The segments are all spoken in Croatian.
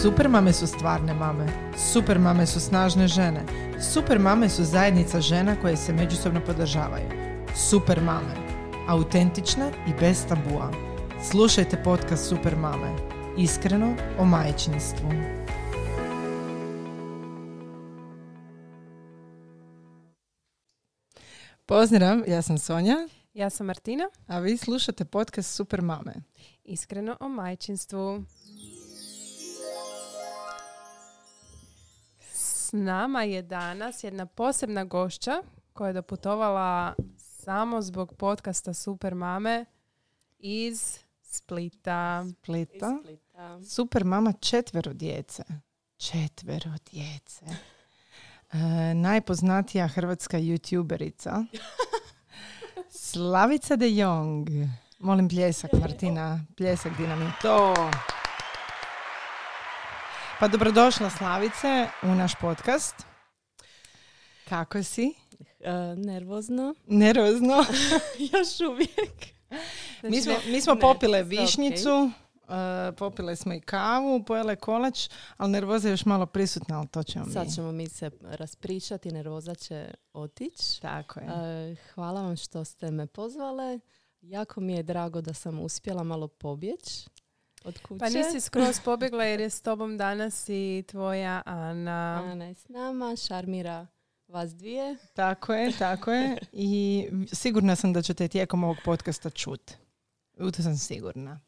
Super mame su stvarne mame. Super mame su snažne žene. Super mame su zajednica žena koje se međusobno podržavaju. Super mame. Autentične i bez tabua. Slušajte podcast Super mame. Iskreno o majčinstvu. Pozdrav, ja sam Sonja, Ja sam Martina, a vi slušate podcast Super mame. iskreno o majčinstvu. S nama je danas jedna posebna gošća koja je doputovala samo zbog podcasta Super mame iz Splita. Splita. Super mama četvero djece. Četvero djece. E, najpoznatija hrvatska youtuberica. Slavica de Jong. Molim pljesak, Martina. Pljesak dinamit. To. Pa dobrodošla Slavice u naš podcast. Kako si? E, nervozno. Nervozno. Još uvijek. mi smo, ne- mi smo popile višnjicu, e, popile smo i kavu, pojele kolač, ali nervoza je još malo prisutna, ali to ćemo mi. Sad ćemo mi se raspričati, nervoza će otići. Tako je. E, hvala vam što ste me pozvale. Jako mi je drago da sam uspjela malo pobjeć od kuće. Pa nisi skroz pobjegla jer je s tobom danas i tvoja Ana. Ana je s nama, šarmira vas dvije. Tako je, tako je. I sigurna sam da ćete tijekom ovog podcasta čut. U to sam sigurna.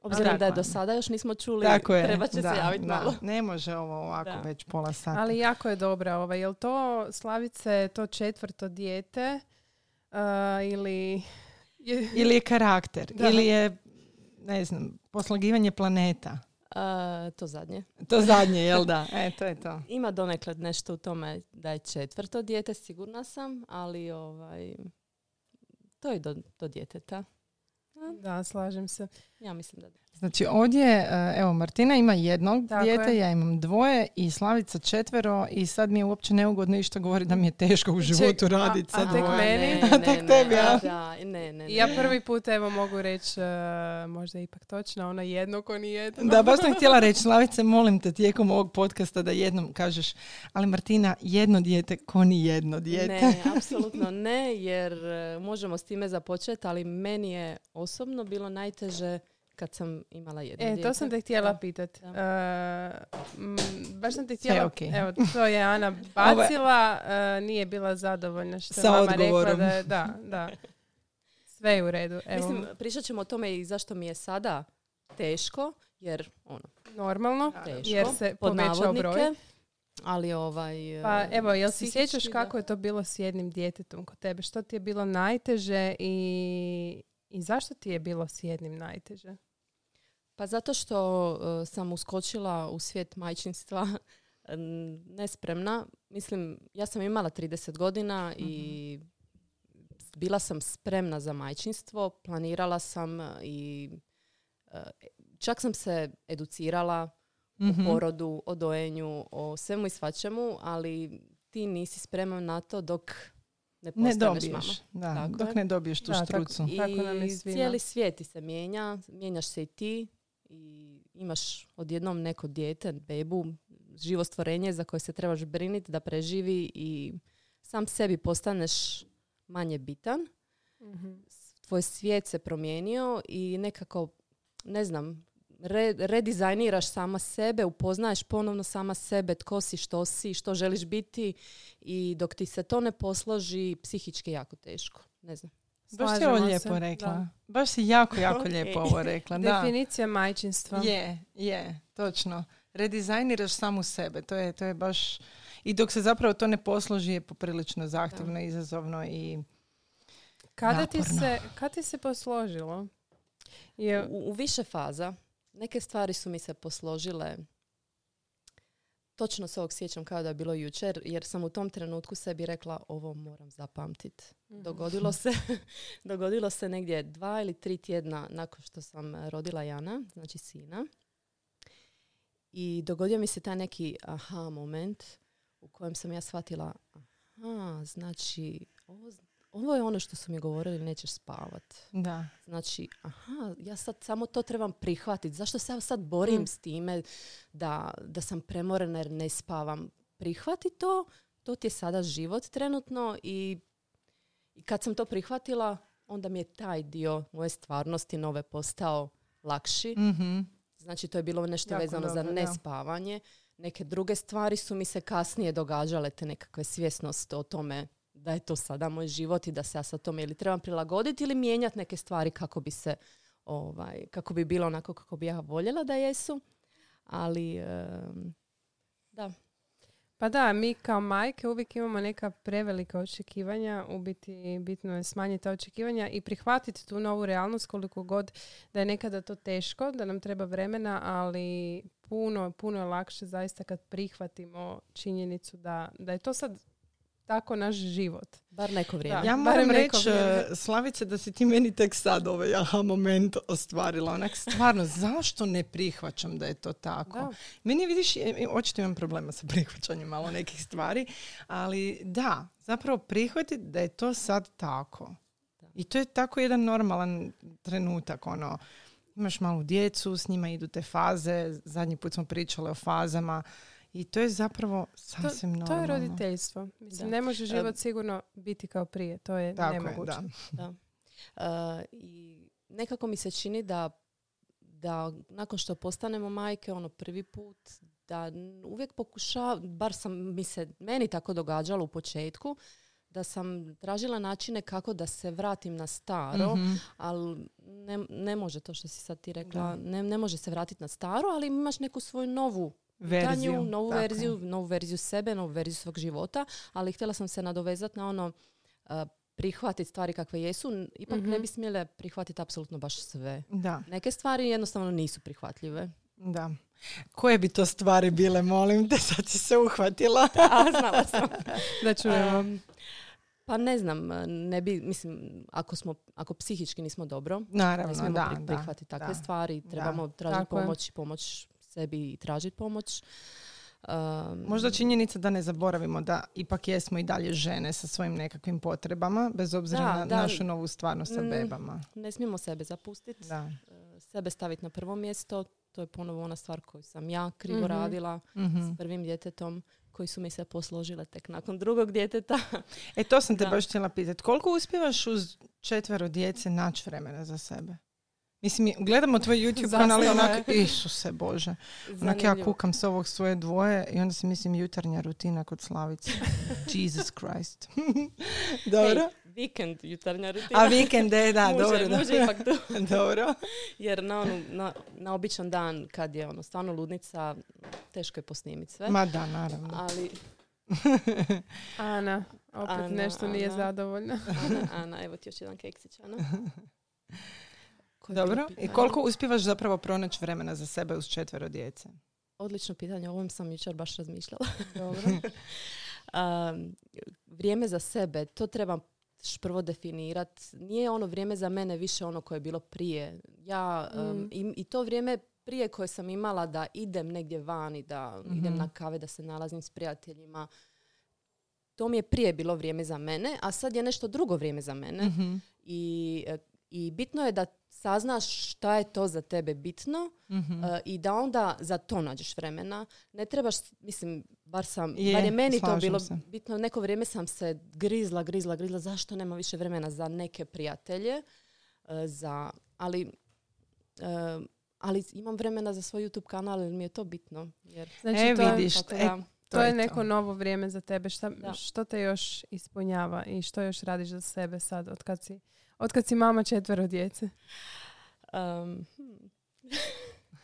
Obzirom da je je. do sada još nismo čuli, Tako je. treba će da, se javiti da. malo. Ne može ovo ovako Da. već pola sata. Ali jako je dobra ova. Jel to Slavice, to četvrto dijete uh, ili... je- Ili je karakter, Da. ili je, ne znam, poslagivanje planeta. E, to zadnje. To zadnje, jel da? E, to je to. Ima donekle nešto u tome da je četvrto dijete, sigurna sam, ali ovaj, to je do, do djeteta. Da, slažem se. Ja mislim da da. Znači ovdje, e, evo Martina ima jednog Tako dijete, je. ja imam dvoje i Slavica četvero i sad mi je uopće neugodno išta govori da mi je teško u životu raditi sa a tek dvoje. meni? A tek tebi, a? Da, ne, ne, ne. Ja prvi put evo mogu reći, uh, možda ipak točno, ono jedno ko ni jedno. Da, baš sam htjela reći, Slavice, molim te tijekom ovog podcasta da jednom kažeš, ali Martina, jedno dijete, ko ni jedno dijete. Ne, apsolutno ne, jer e, možemo s time započeti, ali meni je osobno bilo najteže kad sam imala jedno E, dijete. to sam te htjela Da. pitat. Da. Uh, mm, baš sam te Sve htjela... okej. Evo, to je Ana bacila, uh, nije bila zadovoljna što je Sa mama rekla da je, da, da. Sve je u redu. Evo, Mislim, pričat ćemo o tome i zašto mi je sada teško, jer ono, normalno, teško, jer se pod povećao navodnike, broj. ali ovaj... Pa e, evo, jel se psihički, sjećaš da. kako je to bilo s jednim djetetom kod tebe? Što ti je bilo najteže i, i zašto ti je bilo s jednim najteže? Pa zato što e, sam uskočila u svijet majčinstva nespremna. Mislim, ja sam imala 30 godina i bila sam spremna za majčinstvo, planirala sam e, i e, čak sam se educirala Mhm. o porodu, o dojenju, o svemu i svačemu, ali ti nisi spreman na to dok ne Ne postaneš dobiješ, mama. da, Tako dok je. ne dobiješ tu Da, tako- štrucu. I- Tako nam je svima. cijeli svijet ti se mijenja, mijenjaš se i ti i imaš odjednom neko dijete, bebu, živo stvorenje za koje se trebaš briniti da preživi i sam sebi postaneš manje bitan. Tvoj svijet se promijenio i nekako, ne znam, re, redizajniraš sama sebe, upoznaješ ponovno sama sebe, tko si, što si, što želiš biti i dok ti se to ne posloži, psihički je jako teško. Ne znam. Baš si ovo lijepo se, rekla. da. Baš si jako, jako Ok. lijepo ovo rekla. Da. Definicija majčinstva. Je, je, točno. Redizajniraš samu sebe. To je, to je baš... I dok se zapravo to ne posloži je poprilično zahtjevno, izazovno i... Kada ti, se, kad ti se posložilo? Je, U, u više faza. Neke stvari su mi se posložile točno se ovog sjećam kao da je bilo jučer, jer sam u tom trenutku sebi rekla ovo moram zapamtiti. Mhm. Dogodilo se, dogodilo se negdje dva ili tri tjedna nakon što sam rodila Jana, znači sina. I dogodio mi se taj neki aha moment u kojem sam ja shvatila aha, znači ovo, ovo je ono što su mi govorili, nećeš spavat. Da. Znači, aha, ja sad samo to trebam prihvatiti. Zašto se ja sad borim Mm. s time da, da sam premorena jer ne spavam? Prihvati to, to ti je sada život trenutno i, i kad sam to prihvatila, onda mi je taj dio moje stvarnosti nove postao lakši. Mhm. Znači, to je bilo nešto Jako vezano za dobro, da. nespavanje. Neke druge stvari su mi se kasnije događale, te nekakve svjesnost o tome da je to sada moj život i da se ja sad tome ili trebam prilagoditi ili mijenjati neke stvari kako bi se ovaj, kako bi bilo onako kako bi ja voljela da jesu. Ali em, da, Pa da, mi kao majke uvijek imamo neka prevelika očekivanja, u biti bitno je smanjiti ta očekivanja i prihvatiti tu novu realnost koliko god da je nekada to teško, da nam treba vremena, ali puno, puno je lakše zaista kad prihvatimo činjenicu da, da je to sad tako naš život. bar neko vrijeme. Da. Ja moram reći, e, Slavice, da si ti meni tek sad ovaj aha moment ostvarila. Onak, stvarno, zašto ne prihvaćam da je to tako? Da. Meni, vidiš, e, e, očito imam problema sa prihvaćanjem malo nekih stvari, ali da, zapravo prihvatiti da je to sad tako. Da. I to je tako jedan normalan trenutak, ono, imaš malu djecu, s njima idu te faze, zadnji put smo pričali o fazama i to je zapravo sasvim To normalno. je roditeljstvo. Mislim, Da. ne može život sigurno biti kao prije. To je Tako je, nemoguće. da. Da. E, I nekako mi se čini da, da nakon što postanemo majke, ono prvi put, da uvijek pokušavam, bar sam mi se, meni tako događalo u početku, da sam tražila načine kako da se vratim na staro, Mhm. ali ne, ne može to što si sad ti rekla, ne, ne može se vratiti na staro, ali imaš neku svoju novu Verziju, pitanju, novu tako verziju, novu verziju sebe, novu verziju svog života, ali htjela sam se nadovezati na ono uh, prihvatiti stvari kakve jesu, ipak ne Mhm. bi smjele prihvatiti apsolutno baš sve. Da, Neke stvari jednostavno nisu prihvatljive. da. Koje bi to stvari bile, molim te, sad si se uhvatila. A, znala sam. Da čujemo. Um, pa ne znam, ne bi, mislim, ako smo, ako psihički nismo dobro, ne Naravno, smijemo da, pri- da. prihvatiti takve da. stvari, trebamo tražiti pomoć i pomoć sebi i tražiti pomoć. Um, Možda činjenica da ne zaboravimo da ipak jesmo i dalje žene sa svojim nekakvim potrebama, bez obzira Da, na da. našu novu stvarnost sa Mm. bebama. ne smijemo sebe zapustiti. E, sebe staviti na prvo mjesto. To je ponovo ona stvar koju sam ja krivo Mhm. radila Mhm. s prvim djetetom koji su mi se posložile tek nakon drugog djeteta. E, to sam te Da. baš htjela pitati. Koliko uspijevaš uz četvero djece naći vremena za sebe? Mislim, gledamo tvoj YouTube kanal i onak, Isuse Bože. Onak ja kukam s ovog svoje dvoje i onda si mislim jutarnja rutina kod Slavice. Jesus Christ. Dobro. Vikend, jutarnja rutina. A vikende, da, Može, dobro. da. može ipak tu. dobro. Jer na, onu, na, na običan dan kad je ono stvarno ludnica, teško je posnimiti sve. Ma da, naravno. Ali Ana, opet Ana, nešto nije zadovoljna. Ana, Ana, evo ti još jedan keksić, Ana. Dobro. I koliko uspijevaš zapravo pronaći vremena za sebe uz četvero djece? Odlično pitanje, o ovom sam jučer baš razmišljala. Dobro. Um, vrijeme za sebe, to trebam prvo definirat. Nije ono vrijeme za mene više ono koje je bilo prije. Ja um, Mm. i, i to vrijeme prije koje sam imala da idem negdje vani, da idem Mhm. na kave, da se nalazim s prijateljima. To mi je prije bilo vrijeme za mene, a sad je nešto drugo vrijeme za mene. Mhm. I, e, I bitno je da saznaš šta je to za tebe bitno Mhm. e, i da onda za to nađeš vremena. Ne trebaš, mislim, bar sam, Je, bar je meni to bilo se. bitno. Neko vrijeme sam se grizla, grizla, grizla. Zašto nema više vremena za neke prijatelje? E, za, ali, e, ali imam vremena za svoj YouTube kanal jer mi je to bitno. Jer, Znači, E, to, je- vidiš, tako e, da, to je neko novo vrijeme za tebe. Šta, što te još ispunjava i što još radiš za sebe sad od kad si, od kad si mama četvero djece? um,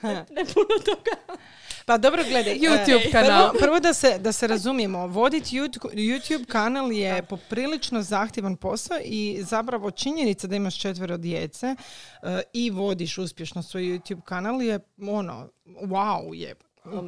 ne puno toga. Pa dobro, gledaj. YouTube e, kanal. Prvo, prvo da, se, da se razumijemo, voditi YouTube, YouTube kanal je poprilično zahtjevan posao i zapravo činjenica da imaš četvero djece e, i vodiš uspješno svoj YouTube kanal je ono, wow je.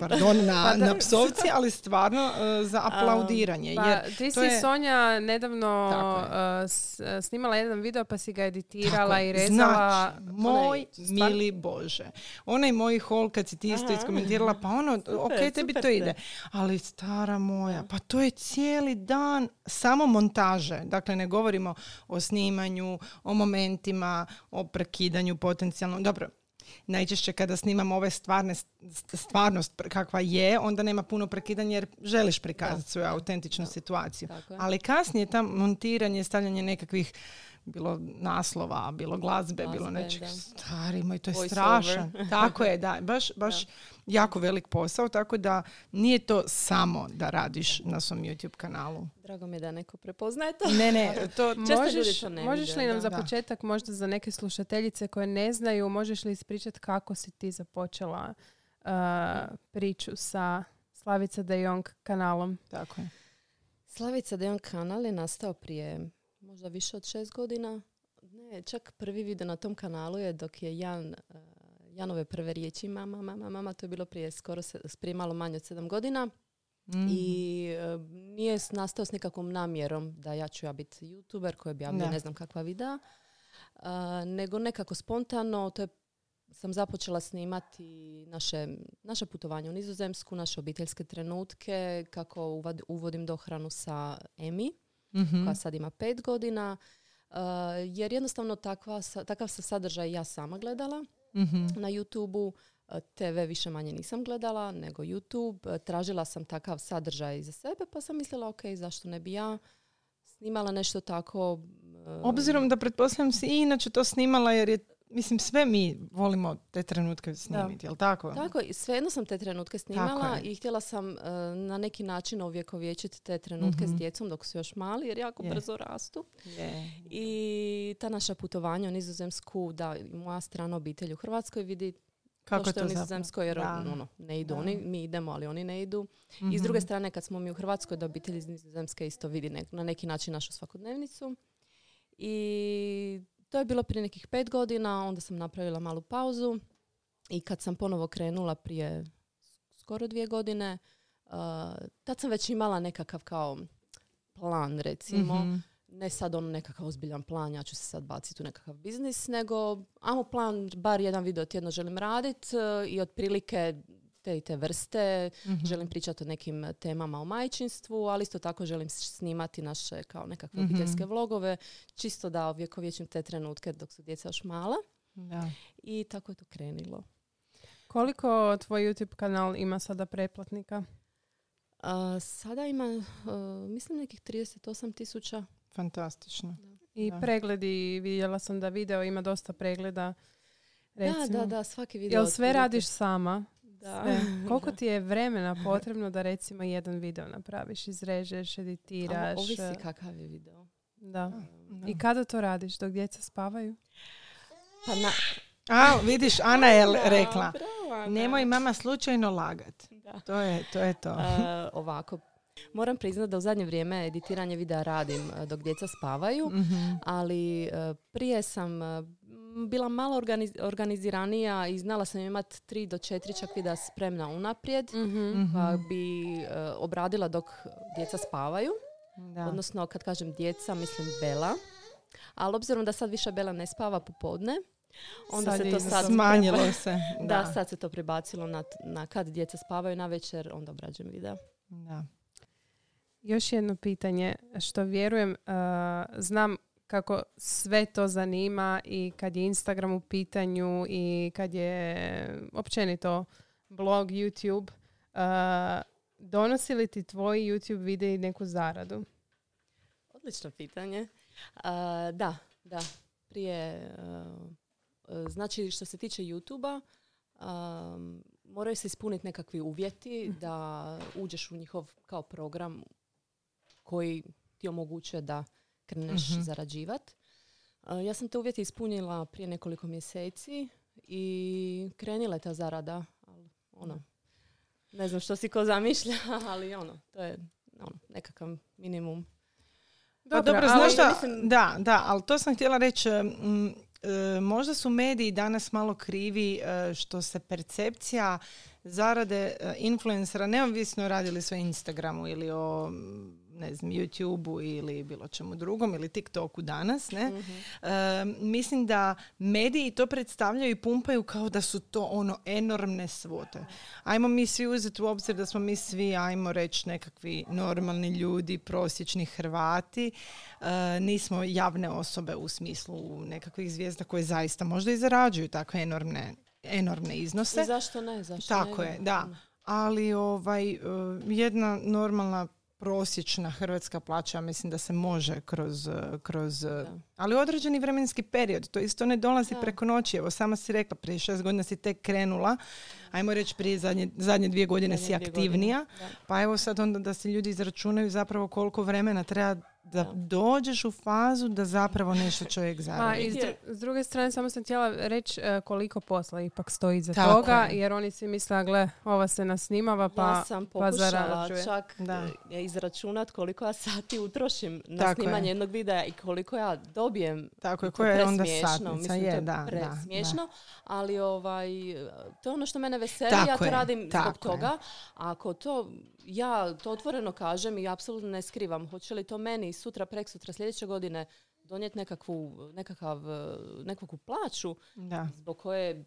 Pardon na, Pa da. na psovci, ali stvarno e, za aplaudiranje. Pa, jer ti to si je- Sonja nedavno Tako uh, uh, snimala jedan video pa si ga editirala Tako je. i rezala. Znači, moj onaj mili Bože. Onaj moj hol kad si ti isto Aha. iskomentirala, pa ono, ok, tebi super to ste. ide. Ali stara moja, pa to je cijeli dan samo montaže. Dakle, ne govorimo o snimanju, o momentima, o prekidanju potencijalno. Dobro, najčešće kada snimamo ove stvarne, stvarnost kakva je, onda nema puno prekidanja jer želiš prikazati svoju autentičnu situaciju. Ali kasnije tam montiranje, stavljanje nekakvih bilo naslova, bilo glazbe, bilo Glazbe, nečeg. da. Stari moj, to je Voice strašan. tako je, da. Baš, baš jako velik posao, tako da nije to samo da radiš na svom YouTube kanalu. Drago mi je da neko prepoznaje to. Ne, ne, to... Možeš, to ne možeš li nam da. za Da. početak, možda za neke slušateljice koje ne znaju, možeš li ispričati kako si ti započela uh, priču sa Slavica De Jong kanalom? Tako je. Slavica Dejon kanal je nastao prije možda više od šest godina. Ne, čak prvi video na tom kanalu je dok je Jan, eh, Janove prve riječi mama, mama, mama, to je bilo prije skoro se, prije malo manje od sedam godina. Mhm. I eh, nije nastao s nekakvom namjerom da ja ću ja biti youtuber koji objavljuje Da. ne znam kakva videa, eh, nego nekako spontano, to je sam započela snimati naše, naše putovanje u Nizozemsku, naše obiteljske trenutke, kako uvodim dohranu sa Emi, Mhm. koja sad ima pet godina, uh, jer jednostavno takva, takav sam sadržaj ja sama gledala Mhm. na YouTube-u. Uh, TV više manje nisam gledala, nego YouTube. Uh, Tražila sam takav sadržaj za sebe, pa sam mislila, ok, zašto ne bi ja snimala nešto tako. uh, Obzirom da pretpostavljam si i inače to snimala jer je, mislim, sve mi volimo te trenutke snimiti, jel tako? Tako, svejedno sam te trenutke snimala i htjela sam uh, na neki način ovjekovječiti te trenutke Mhm. s djecom dok su još mali, jer jako brzo rastu. I ta naša putovanja u Nizozemsku, da, moja strana obitelj u Hrvatskoj vidi Kako to što je u? Nizozemskoj, jer ono, ne idu Da. oni, mi idemo, ali oni ne idu. I s Mhm. druge strane, kad smo mi u Hrvatskoj, da obitelj iz Nizozemske isto vidi nek- na neki način našu svakodnevnicu. I to je bilo prije nekih pet godina, onda sam napravila malu pauzu i kad sam ponovo krenula prije skoro dvije godine, uh, tad sam već imala nekakav kao plan, recimo. Mhm. Ne sad on nekakav ozbiljan plan, ja ću se sad baciti u nekakav biznis, nego amo plan, bar jedan video tjedno želim raditi i otprilike te i te vrste. Mhm. Želim pričati o nekim temama o majčinstvu, ali isto tako želim snimati naše kao nekakve Mhm. obiteljske vlogove, čisto da ovjekovječim te trenutke dok su djeca još mala. Da. I tako je to krenilo. Koliko tvoj YouTube kanal ima sada pretplatnika? A, sada ima, a, mislim, nekih 38 tisuća. Fantastično. I Da. pregledi, vidjela sam da video ima dosta pregleda. Recimo. Da, da, da, svaki video. Jel sve otprilike. radiš sama? Da. Sve. Koliko ti je vremena potrebno da recimo jedan video napraviš, izrežeš, editiraš? Ama Ovisi kakav je video. Da. Da. I kada to radiš? Dok djeca spavaju? Pa na, A, vidiš, Ana je l- rekla, bravo, Ana. nemoj mama slučajno lagat. Da. To je to. Je to. E, ovako, moram priznati da u zadnje vrijeme editiranje videa radim e, dok djeca spavaju, Mhm. ali e, prije sam e, bila malo organiz- organiziranija i znala sam imati tri do četiri čak videa spremna unaprijed. Mhm. Pa bi e, obradila dok djeca spavaju. Da. Odnosno, kad kažem djeca, mislim Bela. Ali obzirom da sad više Bela ne spava popodne, onda Sad se to sad... Smanjilo se. Da, sad se to prebacilo na, na kad djeca spavaju na večer, onda obrađujem video. Da. Još jedno pitanje što vjerujem, uh, znam kako sve to zanima i kad je Instagram u pitanju i kad je općenito blog, YouTube, uh, donosi li ti tvoji YouTube videi neku zaradu? Odlično pitanje. A, da, da. Prije, a, znači što se tiče YouTube-a, a, moraju se ispuniti nekakvi uvjeti da uđeš u njihov kao program koji ti omogućuje da kreneš Mhm. zarađivat. A, ja sam te uvjete ispunila prije nekoliko mjeseci i krenila je ta zarada. Ali, ono, ne znam što si ko zamišlja, ali ono, to je ono, nekakav minimum. Pa dobro, ali znaš šta, mislim- da, da, ali to sam htjela reći, mm, e, možda su mediji danas malo krivi e, što se percepcija zarade e, influencera, neovisno radili su o Instagramu ili o ne znam, YouTube-u ili bilo čemu drugom ili TikToku danas, ne? E, mislim da mediji to predstavljaju i pumpaju kao da su to ono enormne svote. Ajmo mi svi uzeti u obzir da smo mi svi, ajmo reći, nekakvi normalni ljudi, prosječni Hrvati. E, nismo javne osobe u smislu nekakvih zvijezda koje zaista možda i zarađuju takve enormne, enormne iznose. I zašto ne? Zašto Tako ne? je, da. Ali ovaj, e, jedna normalna prosječna hrvatska plaća, mislim da se može kroz, e, kroz e, Da. ali određeni vremenski period. To isto ne dolazi Da. preko noći. Evo, sama si rekla, prije šest godina si tek krenula. Ajmo reći, prije zadnje, zadnje dvije godine Zadnje si dvije aktivnija. godine, da. Pa evo sad onda da se ljudi izračunaju zapravo koliko vremena treba da Da. dođeš u fazu da zapravo nešto čovjek Pa zaradi. i s, dru- s druge strane samo sam htjela reći e, koliko posla ipak stoji iza Tako toga, je. jer oni svi misle, gle, ova se nasnimava pa... ja sam pa pokušala zarađuje. čak Da. e, izračunat koliko ja sati utrošim na Tako je. snimanje jednog videa i koliko ja dobijem. Tako je, koja je onda presmiješno, satnica. Mislim, je, to je da, da, presmiješno, ali ovaj, to je ono što mene veseli, Tako ja to je, radim zbog je. toga. A ako to, ja to otvoreno kažem i apsolutno ne skrivam, hoće li to meni sutra, preksutra, sljedeće godine donijeti nekakvu, nekakav, nekakvu plaću Da. zbog koje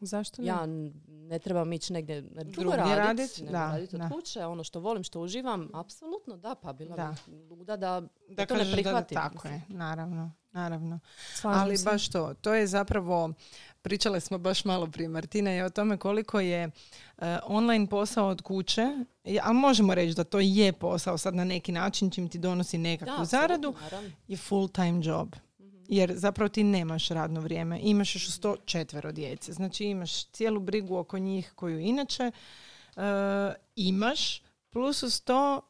Zašto ne? ja ne trebam ići negdje drugo raditi, radit, da, raditi od da. kuće, ono što volim, što uživam, apsolutno da, pa bila Da. bi luda da, Da to ne kažeš da- prihvatim. tako je, naravno, naravno. Slažem Ali se. baš to, to je zapravo, pričale smo baš malo prije Martina i o tome koliko je e, online posao od kuće, ali možemo reći da to je posao sad na neki način čim ti donosi nekakvu Da, zaradu, naravno. je full time job. Jer zapravo ti nemaš radno vrijeme. Imaš još sto četvero djece. Znači imaš cijelu brigu oko njih koju inače e, imaš. Plus uz to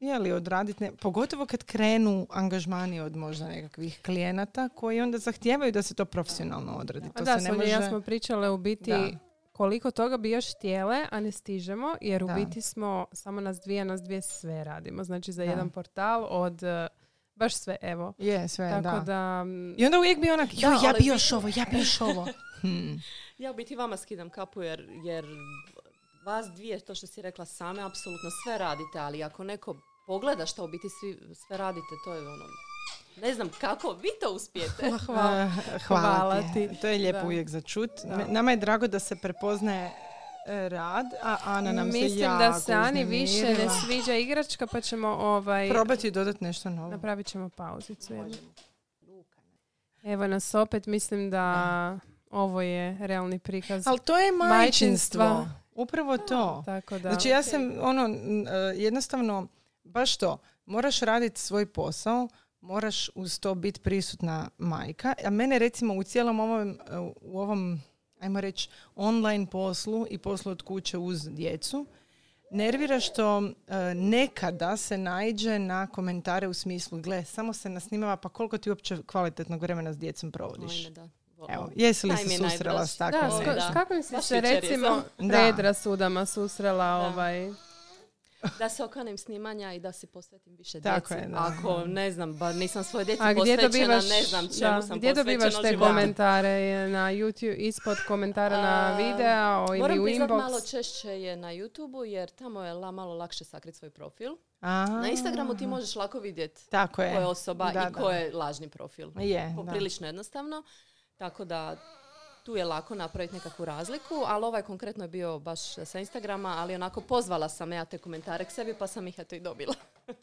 je li odraditi, ne, pogotovo kad krenu angažmani od možda nekakvih klijenata koji onda zahtijevaju da se to profesionalno odradi. A To da, se ne može... ja smo pričale u biti Da. koliko toga bi još htjele, a ne stižemo, jer u Da. biti smo samo nas dvije, nas dvije sve radimo. Znači za Da. jedan portal od e, baš sve, evo. Je, sve, Tako da. da, mm, I onda uvijek bi onak, Da, "Joj, ja bi još ovo, ja bi još ovo. Hmm. Ja u biti vama skidam kapu jer, jer vas dvije, to što si rekla same, apsolutno sve radite, ali ako neko pogleda što u biti svi, sve radite, to je ono... Ne znam kako vi to uspijete. hvala. Hvala, Hvala ti. To je lijepo Da. uvijek za čut. Da. Nama je drago da se prepoznaje rad, a Ana nam se Mislim jako da se Ani više ne sviđa igračka, pa ćemo ovaj, Probati i dodati nešto novo. napravit ćemo pauzicu. Evo nas opet, mislim da ovo je realni prikaz. Ali to je majčinstvo. Majčinstva. Upravo to. Tako da, Znači ja sam ono e, jednostavno baš to. Moraš raditi svoj posao, moraš uz to biti prisutna majka. A mene recimo u cijelom ovom, e, u ovom ajmo reći online poslu i poslu od kuće uz djecu nervira što e, nekada se naiđe na komentare u smislu gle, samo se nasnimava pa koliko ti uopće kvalitetnog vremena s djecom provodiš. Da. Evo, jesi li se susrela s takvom? da, s, kakvim si se recimo predrasudama susrela Da. ovaj, Da se okanem snimanja i da se posvetim više Tako djeci. je, da. Ako, ne znam, ba nisam svoje djeci A gdje posvećena, dobivaš, ne znam čemu da, sam gdje dobivaš te komentare na YouTube, ispod komentara na A, videa ili Moram u inbox? malo češće je na YouTubeu jer tamo je la, malo lakše sakriti svoj profil. A, Na Instagramu ti možeš lako vidjeti Tako je. ko je osoba Da, i ko je lažni profil. Je, da. Poprilično jednostavno. Tako da tu je lako napraviti nekakvu razliku, ali ovaj konkretno je bio baš sa Instagrama, ali onako pozvala sam ja te komentare k sebi pa sam ih eto i dobila.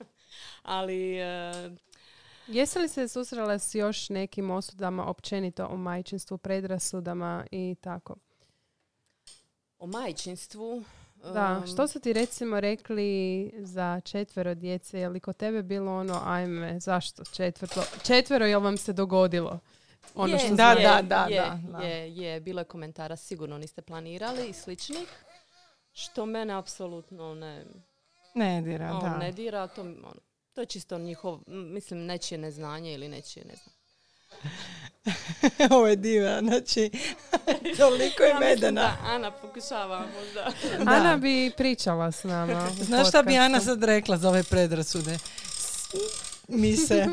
ali e, Jesi li se susrela s još nekim osudama općenito o majčinstvu, predrasudama i tako? o majčinstvu... Da, što su ti recimo rekli za četvero djece? Je li kod tebe bilo ono, ajme, zašto četvrto? Četvero, jel vam se dogodilo? Ono je, što Da, je, da, da, je, da, da. Je, je, bilo je komentara sigurno niste planirali i sličnih. Što mene apsolutno ne, Ne dira, ono, da. ne dira. To, ono, to je čisto njihov, mislim, nečije neznanje ili nečije, ne znam. Ovo je diva, znači toliko je Ja medena. da Ana pokušava možda. Da. Ana bi pričala s nama. Znaš šta bi. Ana sad rekla za ove predrasude? Mi se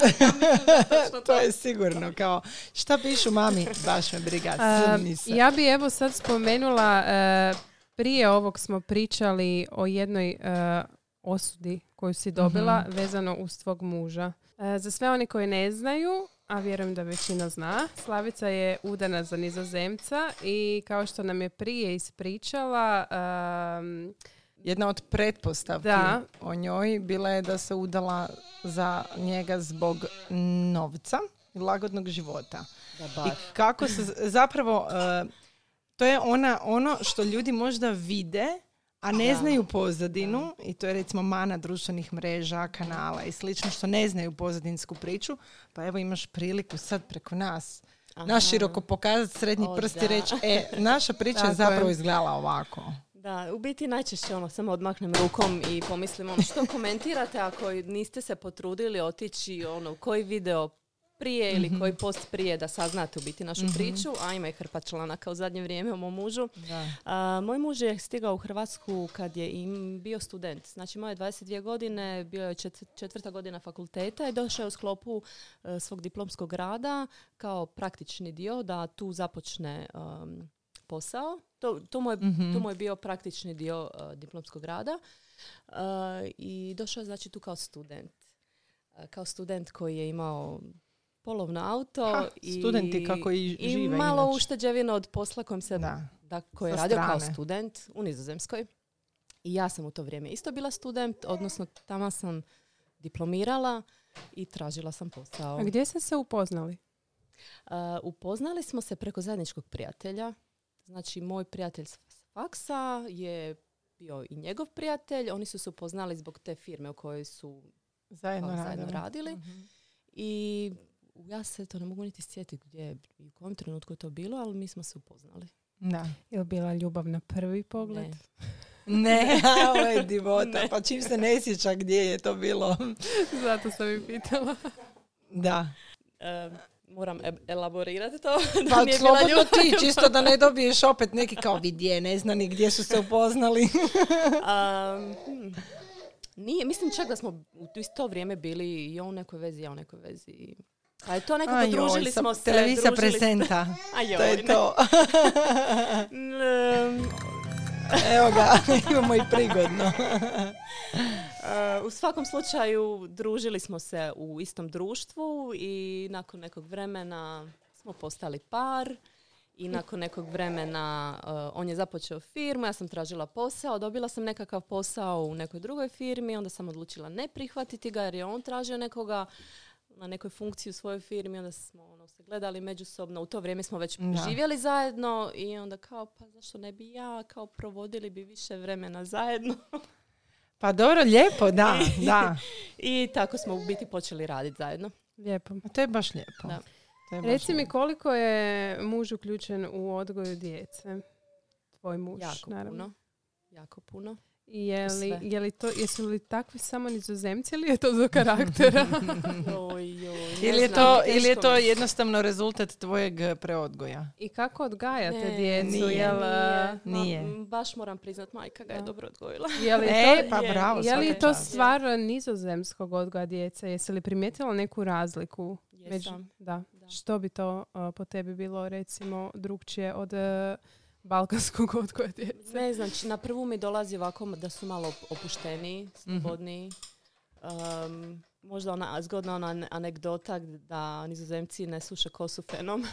to je sigurno kao šta pišu mami, baš me briga, se. ja bi evo sad spomenula, e, prije ovog smo pričali o jednoj e, osudi koju si dobila Mhm. vezano uz tvog muža. E, za sve oni koji ne znaju, a vjerujem da većina zna, Slavica je udana za nizozemca i kao što nam je prije ispričala, Jedna od pretpostavki Da. o njoj bila je da se udala za njega zbog novca i lagodnog života. Da, I kako se zapravo, e, to je ona, ono što ljudi možda vide, a ne Da. znaju pozadinu, i to je recimo mana društvenih mreža, kanala i slično, što ne znaju pozadinsku priču, pa evo imaš priliku sad preko nas Aha. naširoko pokazati srednji O, prst i reći, e, naša priča je zapravo izgledala ovako. Da, u biti najčešće ono, samo odmahnem rukom i pomislim ono, što komentirate ako niste se potrudili otići ono, koji video prije ili koji post prije da saznate u biti našu priču, a ima i hrpa članaka u zadnje vrijeme o mom mužu. Da. A, moj muž je stigao u Hrvatsku kad je im bio student. Znači, moje 22 godine, bio je čet- četvrta godina fakulteta i došao je u sklopu e, svog diplomskog rada kao praktični dio da tu započne um, posao. To, to, mu je, Mhm. to mu je bio praktični dio uh, diplomskog rada. Uh, I došao je znači tu kao student. Uh, kao student koji je imao polovno auto Ha, i, studenti kako i i žive malo inače. ušteđevina od posla kojim se Da. da, koji je radio kao student u Nizozemskoj. I ja sam u to vrijeme isto bila student, odnosno tamo sam diplomirala i tražila sam posao. a gdje ste se upoznali? Uh, upoznali smo se preko zajedničkog prijatelja. Znači, moj prijatelj s faksa je bio i njegov prijatelj. Oni su se upoznali zbog te firme u kojoj su Zajedno, zajedno radili. Mhm. I ja se to ne mogu niti sjetiti gdje je i u kojem trenutku je to bilo, ali mi smo se upoznali. Da. Je li bila ljubav na prvi pogled? Ne. Ne, ovo je divota. Pa čim se ne sjeća gdje je to bilo. Zato sam i pitala. Da. Moram e- elaborirati to. da Pa slobodno ti, čisto da ne dobiješ opet neki kao vidje, ne zna ni gdje su se upoznali. Um, hmm. Nije, mislim čak da smo u isto vrijeme bili i on u nekoj vezi, ja u nekoj vezi. Pa je to nekako Ajoj, družili smo se. Televizija družili presenta. Ajoj, To je ne. to. Evo ga, imamo i prigodno. Uh, u svakom slučaju družili smo se u istom društvu i nakon nekog vremena smo postali par. I nakon nekog vremena uh, on je započeo firmu, ja sam tražila posao, dobila sam nekakav posao u nekoj drugoj firmi, onda sam odlučila ne prihvatiti ga jer je on tražio nekoga na nekoj funkciji u svojoj firmi, onda smo ono, se gledali međusobno, u to vrijeme smo već Da. živjeli zajedno i onda kao pa zašto ne bi ja, kao provodili bi više vremena zajedno. Pa dobro, lijepo, da, da. I tako smo u biti počeli raditi zajedno. Lijepo. A To je baš lijepo. Da. To je baš Reci mi lijepo. koliko je muž uključen u odgoju djece? Tvoj muž, Jako naravno. puno. Jako puno. Je li, je li to, jesu li takvi samo nizozemci ili je to do karaktera? Oj, oj, ne Ili je, znam, to, ili je to je. jednostavno rezultat tvojeg preodgoja? I kako odgajate Ne, djecu? nije, Jel, nije. Ma, baš moram priznat, majka ga je Da. dobro odgojila. Je li E, to, pa je- bravo, je li to stvar nizozemskog odgoja djece? Jesi li primijetila neku razliku? među- Jesam. da. Da. Što bi to uh, po tebi bilo recimo drugčije od uh, balkanskog odgoja djece? Ne znam, či- na prvu mi dolazi ovako da su malo op- opušteniji, slobodniji. Um, možda ona zgodna ona ane- anegdota da nizozemci ne suše kosu fenom.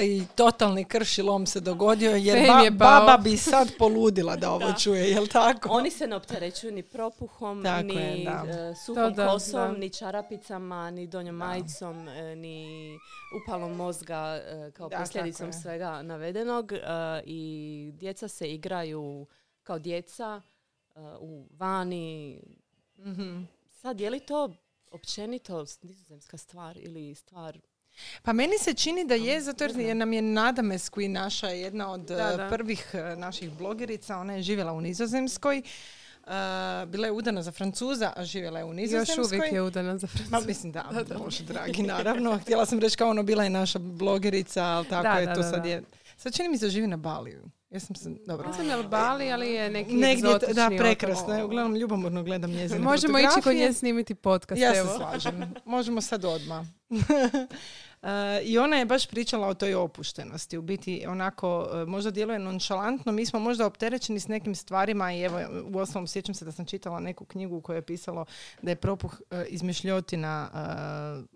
I totalni kršilom se dogodio jer ba- je baba bi sad poludila da ovo Da. čuje, jel tako? Oni se ne opterećuju ni propuhom, Tako ni je, da. e, suhom da, kosom, da. ni čarapicama, ni donjom majicom, e, ni upalom mozga e, kao posljedicom je. svega navedenog. I djeca se igraju kao djeca u vani. Mhm. Sad, je li to općenito nizozemska stvar ili stvar... Pa meni se čini da je, zato jer nam je Nada Mesqui naša jedna od Da, eh, da. prvih eh, naših blogerica, ona je živjela u Nizozemskoj. Eh, bila je udana za Francuza, a živjela je u Još Nizozemskoj. uvijek je udana za Ma, Francusku. mislim da, Bože dragi, naravno. Htjela sam reći kao ono bila je naša blogerica, ali tako Da, je da, to da, sad da. je. Sad čini mi se da živi na Baliju. Ja sam se, dobro. Znam je li Bali, ali je neki Negdje, da, prekrasno. je. Uglavnom, ljubomorno gledam njezine Možemo ići kod nje snimiti podcast, Ja se slažem. Možemo sad odmah. I ona je baš pričala o toj opuštenosti. U biti onako, e, možda djeluje nonšalantno. Mi smo možda opterećeni s nekim stvarima i evo, u osnovom sjećam se da sam čitala neku knjigu u kojoj je pisalo da je propuh e, izmišljotina e,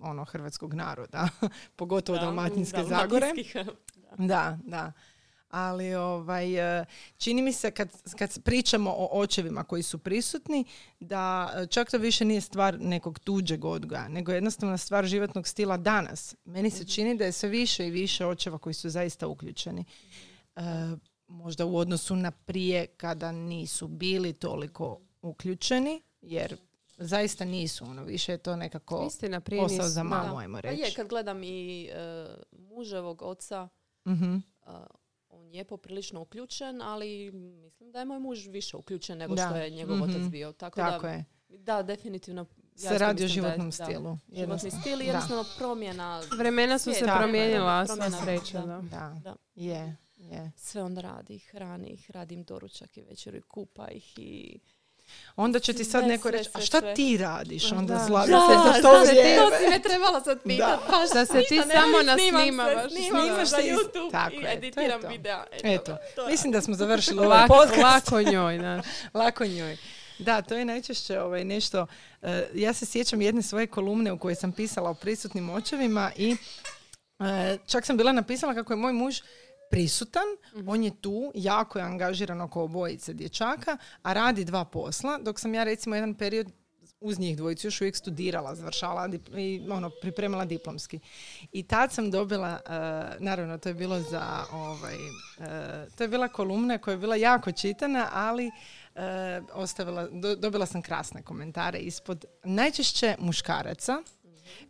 ono, hrvatskog naroda. Pogotovo Dalmatinske Zagore. Dalmatinskih, Da, da. Ali ovaj, e, čini mi se kad, kad pričamo o očevima koji su prisutni, da e, čak to više nije stvar nekog tuđeg odgoja, nego je jednostavno stvar životnog stila danas. Meni se čini da je sve više i više očeva koji su zaista uključeni. E, možda u odnosu na prije kada nisu bili toliko uključeni, jer zaista nisu. Ono, više je to nekako Istina, prije posao nisu, za da. mamu, ajmo Pa reći. je, kad gledam i e, muževog oca, Mhm. a, on je poprilično uključen, ali mislim da je moj muž više uključen nego Da. što je njegov Mhm. otac bio. Tako, Tako da, je. da, definitivno. ja Se radi o da je- životnom da, stilu. Životni Jednostavno. stil i Da. jednostavno promjena. Vremena su se promijenila, sva sreća. da. Da. Da, Da. je, je. Sve on radi, hrani ih, radim doručak i večeru i kupa ih i... Onda će ti sad neko sve, reći, a šta sve. ti radiš? Onda Da. Da, se za to da, vrijeme. to si me trebala sad pitat. Da. Pa se ti samo se, nasnimavaš. Snimaš za se YouTube Tako i je, to editiram to. videa. Eto, to mislim da smo završili ovaj podcast. lako njoj, da. Lako njoj. Da, to je najčešće ovaj, nešto. eh, ja se sjećam jedne svoje kolumne u kojoj sam pisala o prisutnim očevima i eh, čak sam bila napisala kako je moj muž prisutan, on je tu, jako je angažiran oko obojice dječaka, a radi dva posla, dok sam ja recimo jedan period uz njih dvojicu još uvijek studirala, završala i ono, pripremala diplomski. I tad sam dobila, eh, naravno to je bilo za, ovaj, eh, to je bila kolumna koja je bila jako čitana, ali eh, ostavila, do- dobila sam krasne komentare ispod, najčešće muškaraca,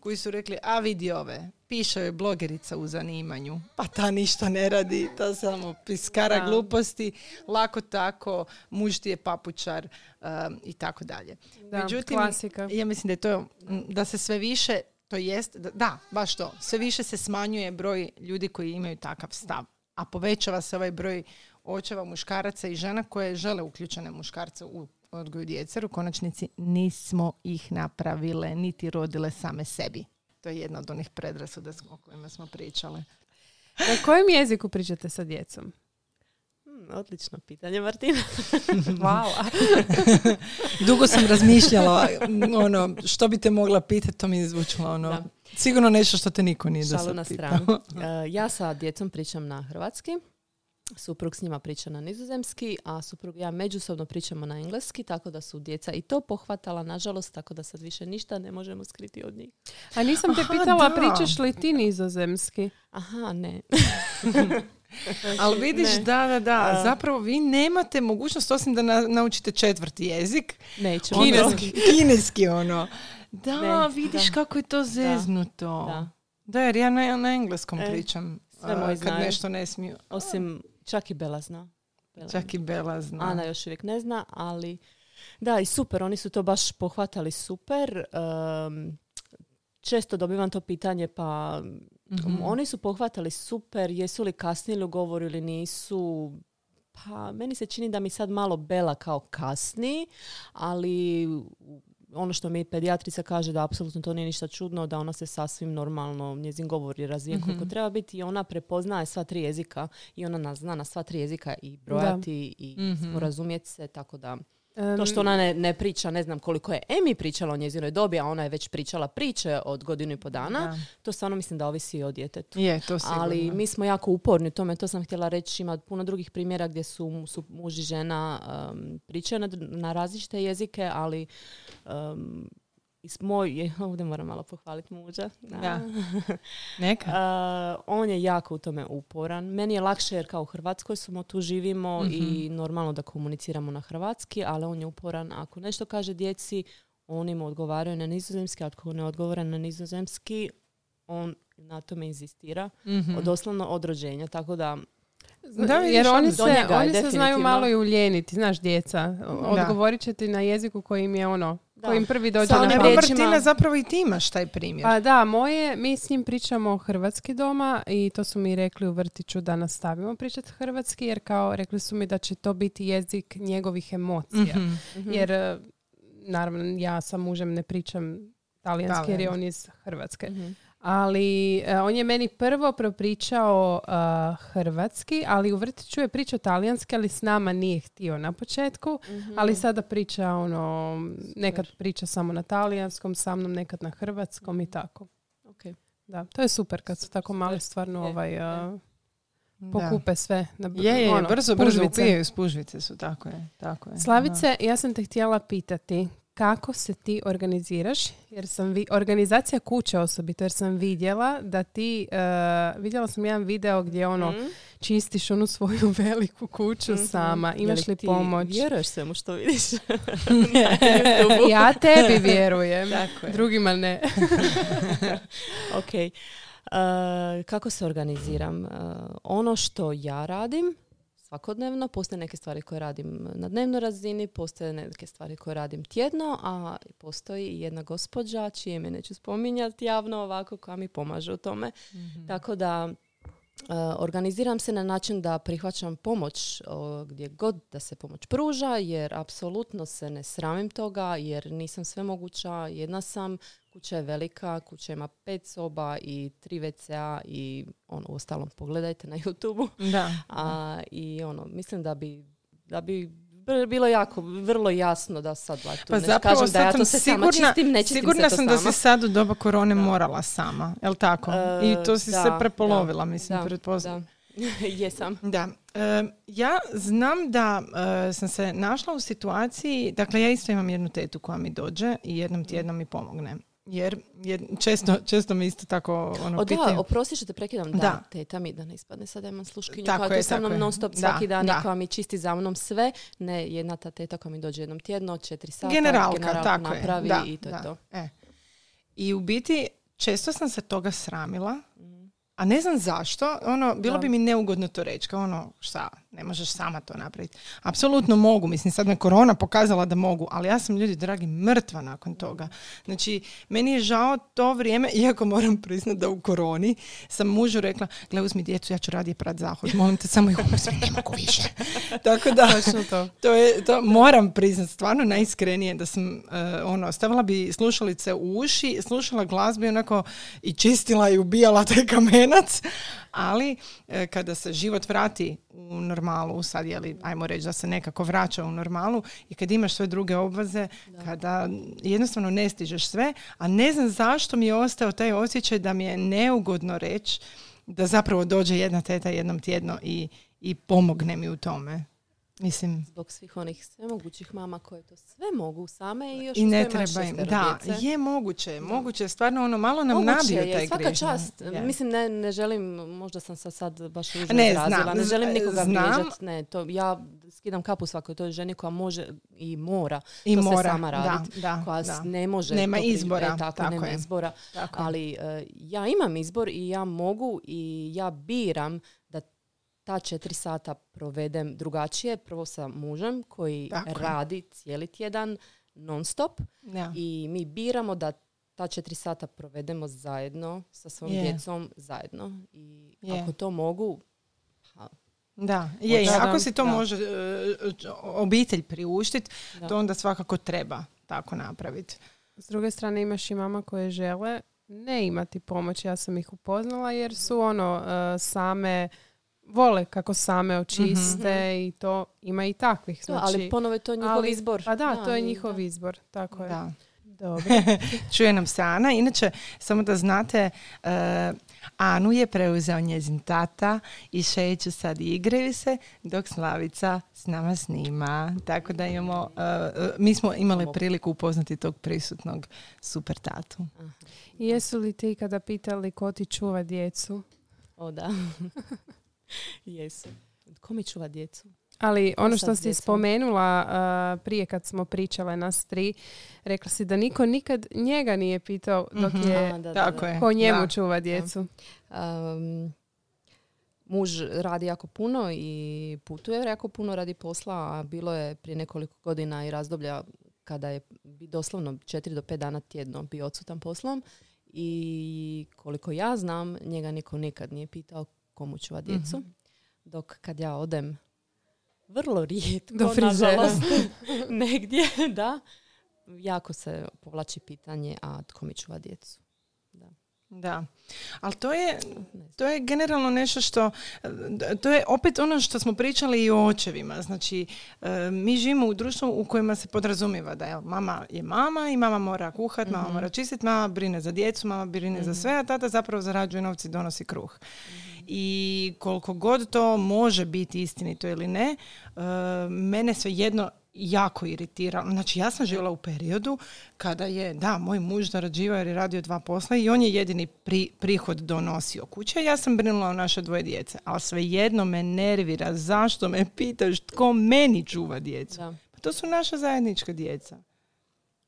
koji su rekli, a vidi ove, piše joj blogerica u zanimanju, pa ta ništa ne radi, ta samo piskara Da. gluposti, lako tako, muž ti je papučar um, i tako dalje. Da, klasika. ja mislim da je to, da se sve više, to jest, da, da, baš to, sve više se smanjuje broj ljudi koji imaju takav stav, a povećava se ovaj broj očeva, muškaraca i žena koje žele uključene muškarce u odgoju djece, u konačnici nismo ih napravile, niti rodile same sebi. To je jedna od onih predrasuda o kojima smo pričale. Na kojem jeziku pričate sa djecom? Hmm, odlično pitanje, Martina. Hvala. Dugo sam razmišljala, ono, što bi te mogla pitati, to mi je zvučalo ono, Da. sigurno nešto što te niko nije Šalu sad na pitao. stranu. E, ja sa djecom pričam na hrvatski. Suprug s njima priča na nizozemski, a suprug i ja međusobno pričamo na engleski, tako da su djeca i to pohvatala, nažalost, tako da sad više ništa ne možemo skriti od njih. A nisam te Aha, pitala, da. pričaš li ti nizozemski? Aha, ne. Ali vidiš, ne. da, da, da, A. zapravo vi nemate mogućnost osim da na- naučite četvrti jezik. Nećemo. Kineski, kineski ono. Da, Ne, vidiš da. kako je to zeznuto. Da. Da, jer ja na, na engleskom E, pričam. sve moji kad znaju. nešto ne smiju. Osim, čak i Bela zna. Bela. Čak i Bela zna. Ana još uvijek ne zna, ali da i super, oni su to baš pohvatali super. Um, često dobivam to pitanje pa Mhm. oni su pohvatali super, jesu li kasnili u govoru ili nisu. Pa meni se čini da mi sad malo Bela kao kasni, ali ono što mi pedijatrica kaže da apsolutno to nije ništa čudno, da ona se sasvim normalno, njezin govor je razvijen Mhm. koliko treba biti i ona prepoznaje sva tri jezika i ona nas zna na sva tri jezika i brojati i Mhm. sporazumjeti se, tako da Em, to što ona ne, ne priča, ne znam koliko je Emi pričala o njezinoj dobi, a ona je već pričala priče od godinu i po dana, Da. to stvarno mislim da ovisi o djetetu. Je, to sigurno. Ali mi smo jako uporni u tome, to sam htjela reći, ima puno drugih primjera gdje su, su muž i žena um, pričaju na, na različite jezike, ali um, is moj, ovdje moram malo pohvaliti muža. Da. Neka. Uh, on je jako u tome uporan. Meni je lakše jer kao u Hrvatskoj smo tu živimo i Mhm. normalno da komuniciramo na hrvatski, ali on je uporan. Ako nešto kaže djeci, oni mu odgovaraju na nizozemski, a ako ne odgovara na nizozemski, on na tome inzistira. Mhm. Doslovno od rođenja, tako da Da, jer oni se, njega je oni se znaju malo i uljeniti, znaš, djeca. Odgovorit će ti na jeziku koji im je ono, Da. Koji im prvi dođe Sa na pamet. Martina, zapravo i ti imaš taj primjer. Pa da, moje, mi s njim pričamo hrvatski doma i to su mi rekli u vrtiću da nastavimo pričati hrvatski jer kao rekli su mi da će to biti jezik njegovih emocija. Mhm. Mhm. Jer naravno ja sa mužem ne pričam talijanski jer je on iz Hrvatske. Mhm. Ali e, on je meni prvo propričao e, hrvatski, ali u vrtiću je pričao talijanski, ali s nama nije htio na početku. Mhm. Ali sada priča ono, nekad priča samo na talijanskom, sa mnom nekad na hrvatskom i tako. Ok. Da, to je super kad su tako mali stvarno Je, ovaj, Da. pokupe sve. Na, Je, je, ono, brzo, brzo upijaju spužvice su, tako je. Tako je. Slavice, ja sam te htjela pitati kako se ti organiziraš, jer sam vi, organizacija kuće osobito, jer sam vidjela da ti, e, vidjela sam jedan video gdje ono, Mhm. čistiš onu svoju veliku kuću Mhm. sama, imaš li pomoć? Vjeruješ svemu što vidiš? Ja tebi vjerujem, Tako je. drugima ne. ok. Uh, kako se organiziram? Uh, ono što ja radim svakodnevno, postoje neke stvari koje radim na dnevnoj razini, postoje neke stvari koje radim tjedno, a postoji i jedna gospođa čije ime neću spominjati javno ovako koja mi pomaže u tome. Mhm. Tako da e, organiziram se na način da prihvaćam pomoć o, gdje god da se pomoć pruža, jer apsolutno se ne sramim toga, jer nisam sve moguća, jedna sam, kuća je velika, kuća ima pet soba i tri WC-a i ono, ostalom pogledajte na youtube Da. A, I ono, mislim da bi, da bi bilo jako, vrlo jasno da sad tu Pa ne zapravo kažem da ja to sam sve sama sigurna, čistim, ne čistim sigurna se to sam da si sad u doba korone Da. morala sama, jel tako? E, I to si da, se prepolovila, da, mislim, pretpostavljam. Jesam. Da. E, ja znam da e, sam se našla u situaciji, dakle ja isto imam jednu tetu koja mi dođe i jednom tjednom mi pomogne. Jer, jer često, često mi isto tako ono, O da, oprosti što te prekidam. Da, Da. teta mi da ne ispadne sada imam sluškinju Tako koja je, je sa mnom non stop svaki dan da. i koja mi čisti za mnom sve. Ne, jedna ta teta koja mi dođe jednom tjedno, četiri sata, Generalka, generalku tako napravi je. Da, i to da. je to. E. I u biti često sam se toga sramila, Mhm. a ne znam zašto. Ono, bilo Da. bi mi neugodno to reći. Kao ono, šta, ne možeš sama to napraviti. Apsolutno mogu. Mislim, sad me korona pokazala da mogu, ali ja sam, ljudi dragi, mrtva nakon toga. Znači, meni je žao to vrijeme, iako moram priznati da u koroni sam mužu rekla, gle, uzmi djecu, ja ću radije prat zahod. Molim te, samo ih uzmi, ne mogu više. Tako da, to. to je, to moram priznati, stvarno najiskrenije da sam, eh, ono, stavila bi slušalice u uši, slušala glazbu i onako i čistila i ubijala taj kamenac, ali eh, kada se život vrati u normalu, sad je li, ajmo reći da se nekako vraća u normalu i kad imaš sve druge obveze, kada jednostavno ne stižeš sve, a ne znam zašto mi je ostao taj osjećaj da mi je neugodno reći da zapravo dođe jedna teta jednom tjedno i, i pomogne mi u tome. Mislim, Zbog svih onih svemogućih mama koje to sve mogu same i još I ne treba im. Da, je moguće, moguće. Stvarno ono, malo nam Moguće nabiju je, taj svaka grijeh. čast. Mislim, ne, ne želim, možda sam se sad baš ružno Ne, izrazila, znam, ne želim nikoga znam. vrijeđat, Ne, to, ja skidam kapu svakoj toj ženi koja može i mora I to mora, sve sama raditi. da, koja da. ne može Nema to pri- izbora, e, tako, tako nema je. izbora. Tako. Ali e, ja imam izbor i ja mogu i ja biram ta četiri sata provedem drugačije. Prvo sa mužem koji Tako radi cijeli tjedan non stop Da. i mi biramo da ta četiri sata provedemo zajedno sa svojom Je. djecom zajedno i Je. ako to mogu ha, Da, je, je. Ako si to da. može e, obitelj priuštiti, to onda svakako treba tako napraviti. S druge strane imaš i mama koje žele ne imati pomoć. Ja sam ih upoznala jer su ono e, same vole kako same očiste i to ima i takvih. to, Znači, ali ponovo je to njihov ali- izbor Pa da, to je njihov da. izbor. Tako je. Da. Dobro. Čuje nam se Ana. Inače, samo da znate, e, Anu je preuzeo njezin tata i šeću sad i igraju se, dok Slavica s nama snima. Tako da imamo, e, mi smo imali priliku upoznati tog prisutnog super tatu. Jesu li ti kada pitali ko ti čuva djecu? o da jesu ko mi čuva djecu Ali ono što si spomenula uh, prije kad smo pričale nas tri, rekla si da niko nikad njega nije pitao dok Mhm. je A, da, da, Tako da. je. ko njemu da. čuva djecu. Um, muž radi jako puno i putuje jako puno radi posla, a bilo je prije nekoliko godina i razdoblja kada je doslovno 4 do 5 dana tjedno bio odsutan poslom i koliko ja znam, njega niko nikad nije pitao komu čuva djecu. Mhm. Dok kad ja odem vrlo rijetko, Do nažalost, negdje, da, jako se povlači pitanje, a tko mi čuva djecu. Da. Da. Ali to je, to je generalno nešto što, to je opet ono što smo pričali i o očevima. Znači, e, mi živimo u društvu u kojima se podrazumijeva da je mama je mama i mama mora kuhat, mama Mhm. mora čistiti, mama brine za djecu, mama brine za Mhm. sve, a tata zapravo zarađuje novci i donosi kruh. I koliko god to može biti istinito ili ne, e, mene svejedno jako iritiralo. Znači, ja sam živjela u periodu kada je, da, moj muž zarađivao jer je radio dva posla i on je jedini pri, prihod donosio kuće. Ja sam brinula o naše dvoje djece, ali svejedno me nervira zašto me pitaš tko meni čuva djecu. Da. Pa to su naša zajednička djeca.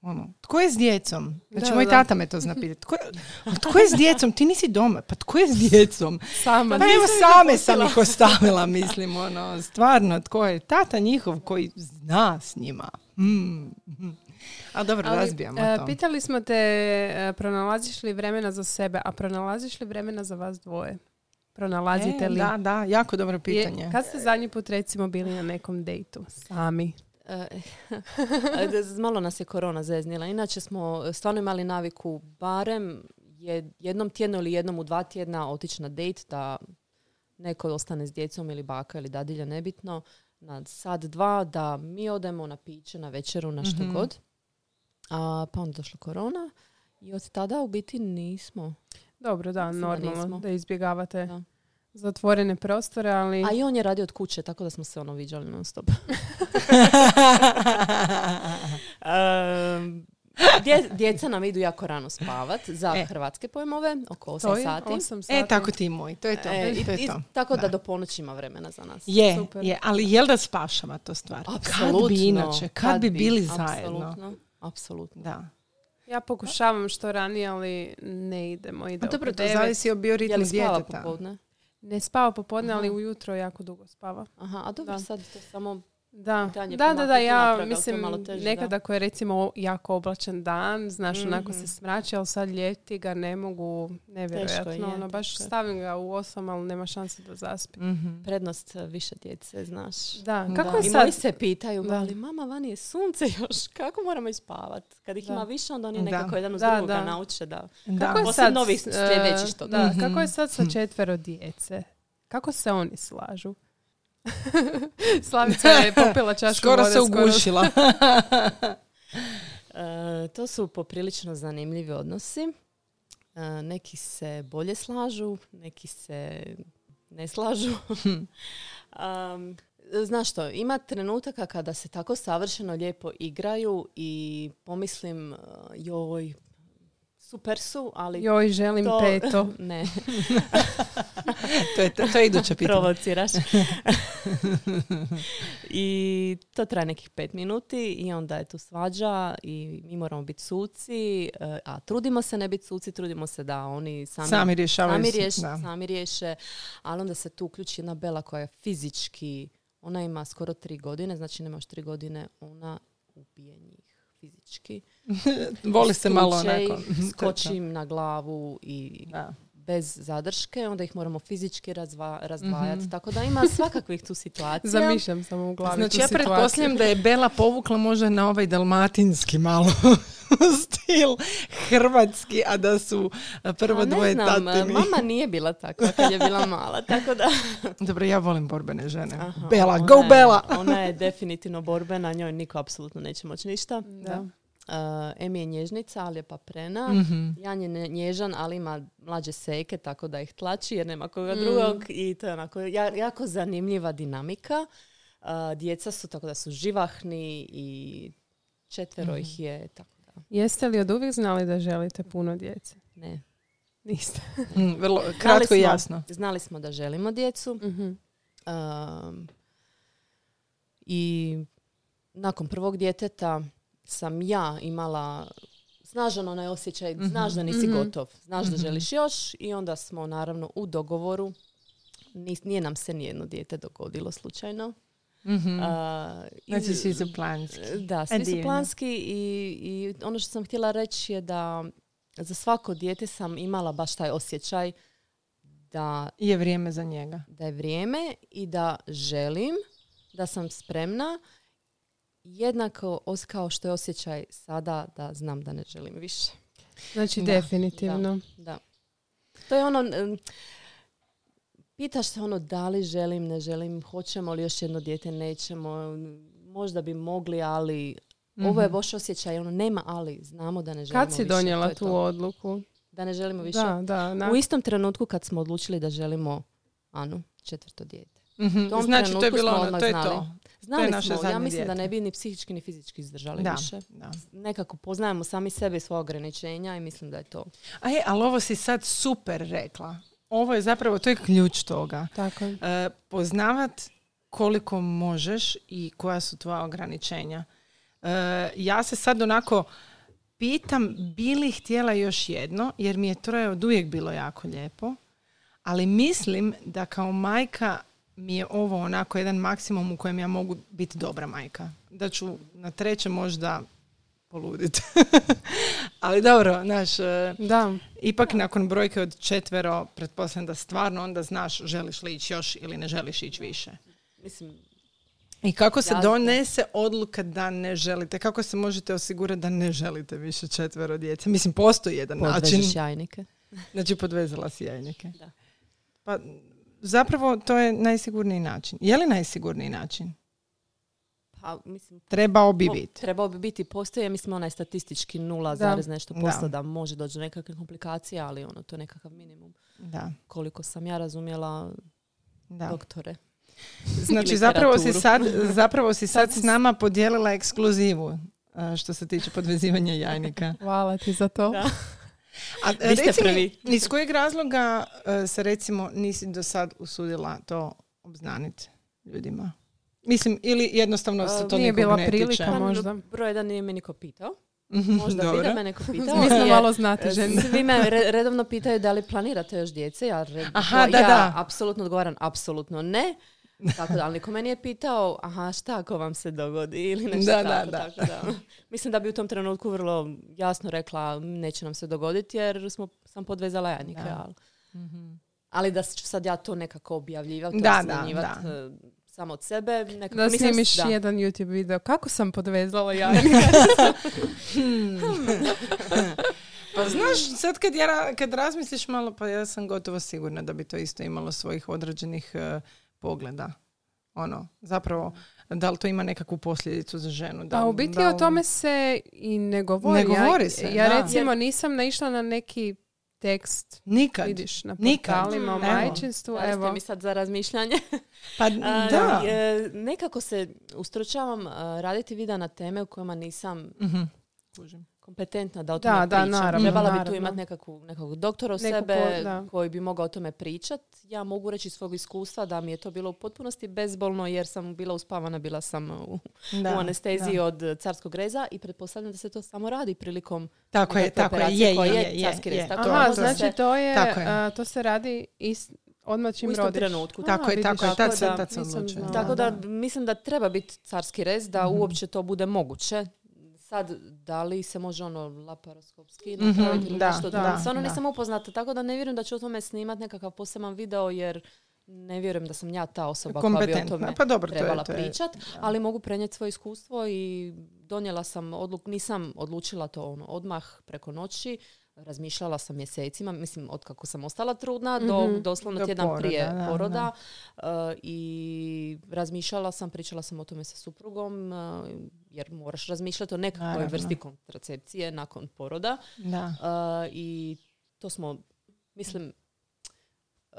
Ono, tko je s djecom? Znači, Da, moj da. tata me to zna pitati. Tko, tko je s djecom? Ti nisi doma. Pa tko je s djecom? Sama. Pa evo same sam ih ostavila, mislim, ono, stvarno, tko je tata njihov koji zna s njima. Mm. mhm. A dobro, Ali, razbijamo e, to. pitali smo te, e, pronalaziš li vremena za sebe, a pronalaziš li vremena za vas dvoje? Pronalazite E, li? Da, da, jako dobro pitanje. Je, kad ste zadnji put recimo bili na nekom dejtu? Sami. E, malo nas je korona zeznila. Inače smo stvarno imali naviku barem je- jednom tjedno ili jednom u dva tjedna otići na dejt da neko ostane s djecom ili baka ili dadilja, nebitno, na sad dva, da mi odemo na piće, na večeru, na što Mhm. god. A, pa onda došla korona i od tada u biti nismo. Dobro, da, Mislim da normalno nismo. da izbjegavate Da. Zatvorene prostore, ali A i on je radio od kuće, tako da smo se ono viđali non stop. Um, dje- djeca nam idu jako rano spavat za E. hrvatske pojmove, oko 8 to je sati. 8 sati. E, tako ti moj, to je to. E, i- to je i to. tako da. Da. do ponoći ima vremena za nas. Je, Super. je, ali jel da spašava to stvar? Kad Apsolutno. bi inače, kad, bi bili zajedno? Apsolutno. Apsolutno. Da. Ja pokušavam što ranije, ali ne idemo. Ide A dobro, to zavisi o Je bioritmu li spava djeteta. popodne? Ne spava popodne, ali ujutro jako dugo spava. Aha, a dobro, Da. sad to samo... Da, da, da, da, ja natrag, je mislim, malo teže, nekad da. ako je recimo jako oblačan dan, znaš, onako Mhm. se smrači, ali sad ljeti ga ne mogu, nevjerojatno, je, ono, baš teško je. stavim ga u osam, ali nema šanse da zaspi. Mhm. Prednost e, više djece, znaš. Da, Da. kako je I sad? moji se pitaju, Da. ali mama, vani je sunce još, kako moramo ispavat? Kad ih Da. ima više, onda oni Da. nekako jedan uz Da, drugoga da. nauče da... Da. Kako je sad, e, sljedeći što da, Mhm. kako je sad sa četvero djece? Kako se oni slažu? Slavica je popila čašku Skoro vode, se ugušila. E, to su poprilično zanimljivi odnosi. E, neki se bolje slažu, neki se ne slažu. Um, znaš što, ima trenutaka kada se tako savršeno lijepo igraju i pomislim, uh, joj, super su, ali Joj, želim to... peto. ne, to, je, to, to je iduće pitanje. provociraš. I to traje nekih pet minuti i onda je tu svađa i mi moramo biti suci, e, a trudimo se ne biti suci, trudimo se da oni sami, Sami rješavaju. sami, riješe, da. sami riješe, ali onda se tu uključi jedna Bela koja je fizički, ona ima skoro tri godine, znači nema još tri godine, ona ubije njih fizički. Voli se malo onako. ih, skoči im na glavu i Da. bez zadrške, onda ih moramo fizički razva, razdvajati. Mhm. Tako da ima svakakvih tu situacija. Zamišljam samo u glavi Znači ja pretpostavljam da je Bela povukla možda na ovaj dalmatinski malo stil hrvatski, a da su prvo A ne dvoje znam, tatini. mama nije bila takva kad je bila mala, tako da... Dobro, ja volim borbene žene. Aha, Bela, go je- Bela! Ona je definitivno borbena, njoj niko apsolutno neće moći ništa. Da. Emi je nježnica, ali je paprena. Mhm. Jan je ne- nježan, ali ima mlađe seke, tako da ih tlači jer nema koga Mm. drugog. I to je onako ja- jako zanimljiva dinamika. Uh, djeca su tako da su živahni i četvero Mhm. ih je, tako da Jeste li od uvijek znali da želite puno djece? ne. Niste. Mm, Vrlo kratko i smo- jasno. Znali smo da želimo djecu. Mhm. Um, I nakon prvog djeteta sam ja imala snažan onaj osjećaj, znaš da nisi Mhm. gotov, znaš da Mhm. želiš još i onda smo naravno u dogovoru, nis- nije nam se nijedno dijete dogodilo slučajno. Mhm. A, Znači svi su planski. Da, svi su planski i, i ono što sam htjela reći je da za svako dijete sam imala baš taj osjećaj da, Je vrijeme za njega. da je vrijeme i da želim, da sam spremna jednako os- kao što je osjećaj sada da znam da ne želim više. Znači, Da. definitivno. Da. To je ono, pitaš se ono da li želim, ne želim, hoćemo li još jedno dijete, nećemo, možda bi mogli, ali ovo je Mhm. baš osjećaj, ono nema ali, znamo da ne želimo Kad si više, donijela je tu to. odluku? Da ne želimo više. Da, da. na- U istom trenutku kad smo odlučili da želimo Anu, četvrto dijete. Mhm. Tom Znači to je bilo ono, to je znali. to. Znali smo, ja mislim da dijete. ne bi ni psihički ni fizički izdržali Da, više. da. Nekako poznajemo sami sebe i svoja ograničenja i mislim da je to. A je, ali ovo si sad super rekla. Ovo je zapravo, to je ključ toga. Tako je. E, poznavat koliko možeš i koja su tvoja ograničenja. E, ja se sad onako pitam bi li htjela još jedno, jer mi je troje od uvijek bilo jako lijepo, ali mislim da kao majka mi je ovo onako jedan maksimum u kojem ja mogu biti dobra majka. Da ću na treće možda poluditi. ali dobro, znaš, e, Da. Ipak nakon brojke od četvero, pretpostavljam da stvarno onda znaš želiš li ići još ili ne želiš ići više. Mislim, I kako se Jasno. donese odluka da ne želite? Kako se možete osigurati da ne želite više četvero djece? Mislim, postoji jedan način. podvežeš jajnike. Znači, podvezala si jajnike. Da. Pa, zapravo, to je najsigurniji način. Je li najsigurniji način? Pa, mislim, Trebao bi biti. Trebao bi biti, postoji, mislim, onaj statistički nula zarez nešto Da. posto da. može doći do nekakve komplikacije, ali ono, to je nekakav minimum. Da, Koliko sam ja razumjela da. doktore. Znači, zapravo si, sad, zapravo si sad s nama podijelila ekskluzivu što se tiče podvezivanja jajnika. Hvala ti za to. Da. A Vi ste reci mi, prvi. iz kojeg razloga e, se recimo nisi do sad usudila to obznaniti ljudima? Mislim, ili jednostavno se A, to nije nikog bila ne prilika, tiče? Pa, možda. Broj jedan nije me niko pitao. Mhm, Možda bi dobro. da me neko pitao. Mi smo malo znate e, žene. Svi me re- redovno pitaju da li planirate još djece. Ja, red- Aha, da, ja da. apsolutno odgovaram, apsolutno ne. Tako da, ali niko me nije pitao, aha, šta ako vam se dogodi ili nešto Da, tako, da, da. tako da. Mislim da bi u tom trenutku vrlo jasno rekla neće nam se dogoditi jer smo, sam podvezala jajnike. Da. Ali, Mhm. ali da ću sad ja to nekako objavljivati, Da, to da, da. e, samo od sebe. Nekako Da nisam- snimiš da. jedan YouTube video. Kako sam podvezala jajnika? Pa znaš, sad kad, ja, kad razmisliš malo, pa ja sam gotovo sigurna da bi to isto imalo svojih određenih e, pogleda. Ono, zapravo, da li to ima nekakvu posljedicu za ženu? Da, Pa u biti da o tome se i ne govori. Ne govori ja, se, Ja da. recimo nisam naišla na neki tekst, Nikad. vidiš, na Nikad. portalima o Evo. majčinstvu. Ste Evo. mi sad za razmišljanje. Pa A, da. e, nekako se ustručavam a, raditi videa na teme u kojima nisam Mhm. Kužim. Kompetentna da o Da, tome da, pričam. naravno, Trebala bi tu imati nekakvu, nekog doktora u Neku sebe po- da. koji bi mogao o tome pričat. Ja mogu reći iz svog iskustva da mi je to bilo u potpunosti bezbolno jer sam bila uspavana, bila sam u, Da, u anesteziji da. od carskog reza i pretpostavljam da se to samo radi prilikom Tako je, tako je, je, koja je, je je, carski rez. Tako Aha, to znači se- to je, Tako je. a, to se radi ist, odmah čim u istom rodiš. trenutku. Tako je, tako je, tad se, da, tad. Tako da, da. mislim da treba biti carski rez da Mhm. uopće to bude moguće. Sad, da li se može ono laparoskopski Mhm, napraviti ili da, nešto da. Stvarno da. nisam upoznata, tako da ne vjerujem da ću o tome snimat nekakav poseban video jer ne vjerujem da sam ja ta osoba koja bi o tome Pa dobro, to je, trebala to je- pričat, ali mogu prenijeti svoje iskustvo i donijela sam odluku, nisam odlučila to ono, odmah preko noći, razmišljala sam mjesecima, mislim od kako sam ostala trudna do Mhm. doslovno Do tjedan poroda, prije da, poroda uh, i razmišljala sam, pričala sam o tome sa suprugom uh, jer moraš razmišljati o nekakvoj Naravno. vrsti kontracepcije nakon poroda Da. Uh, i to smo, mislim, uh,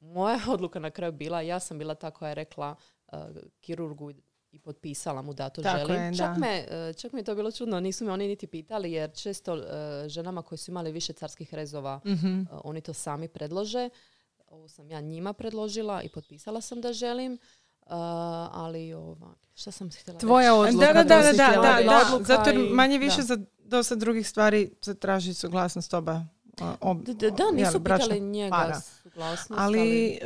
moja odluka na kraju bila, ja sam bila ta koja je rekla uh, kirurgu i potpisala mu da to Tako želim. je, čak, da. me, uh, čak mi je to bilo čudno, nisu me oni niti pitali jer često uh, ženama koje su imali više carskih rezova, Mhm. uh, oni to sami predlože. Ovo sam ja njima predložila i potpisala sam da želim. Uh, ali ova, šta sam htjela Tvoja reći? odluka. Da, da, da, to da, da, da, da. Odluka Zato jer i- manje više da. za dosta drugih stvari zatraži suglasnost oba. Ob- Da, da, da, jel, nisu bračnog pitali njega. para. su suglasnost, Ali,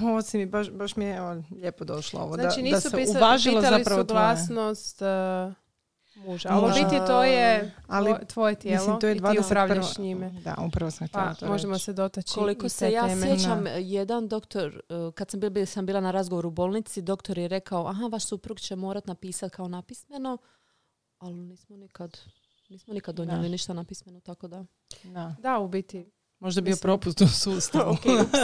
uh, ovo si mi baš, baš mi je evo, lijepo došlo ovo. Znači da, nisu da se pisa- uvažilo pitali zapravo suglasnost uh, muža. Ali u biti to je Ali, tvoje, tijelo Mislim, to je i ti 21. upravljaš njime. Da, upravo sam htjela Pa to možemo reći. se dotaći Koliko se ja teme. sjećam, jedan doktor, uh, kad sam, bil, sam bila na razgovoru u bolnici, doktor je rekao, aha, vaš suprug će morat napisati kao napismeno, ali nismo nikad, nismo nikad donijeli Da. ništa napismeno, tako da. Da. Da, u biti. Možda bio Mislim- propust u sustavu. Ok, ups.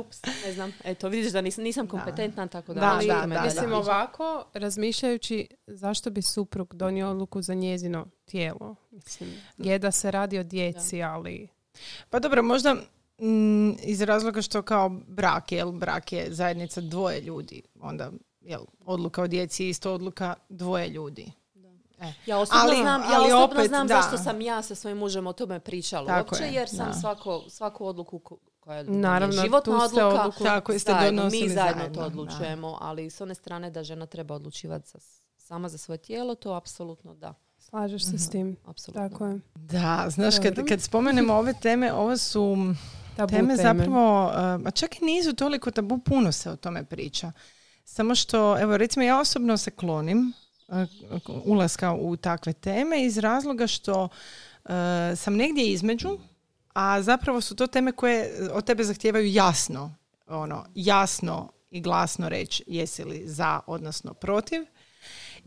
Ups, ne znam. Eto, vidiš da nis- nisam kompetentna, tako da... Da, neću da, da, Mislim da. ovako, razmišljajući zašto bi suprug donio odluku za njezino tijelo. Mislim, je da se radi o djeci, ali... Pa dobro, možda mm, iz razloga što kao brak, jel, brak je zajednica dvoje ljudi. Onda, jel, odluka o djeci je isto odluka dvoje ljudi. Ja osobno Ali- znam, ja ali osobno opet, znam da. zašto sam ja sa svojim mužem o tome pričala Tako uopće, je, jer sam da. svako, svaku odluku ko- koja je Naravno, životna odluka, odluku- Tako je, ste zajedno, mi zajedno, zajedno, to da. odlučujemo, ali s one strane da žena treba odlučivati za, sama za svoje tijelo, to apsolutno da. Slažeš se Mhm. s tim. Apsolutno. Tako je. Da, znaš, kad, kad spomenemo ove teme, ovo su Tabu teme, teme. zapravo, uh, a čak i nisu toliko tabu, puno se o tome priča. Samo što, evo recimo ja osobno se klonim ulaska u takve teme iz razloga što uh, sam negdje između, a zapravo su to teme koje od tebe zahtijevaju jasno, ono, jasno i glasno reći jesi li za, odnosno protiv.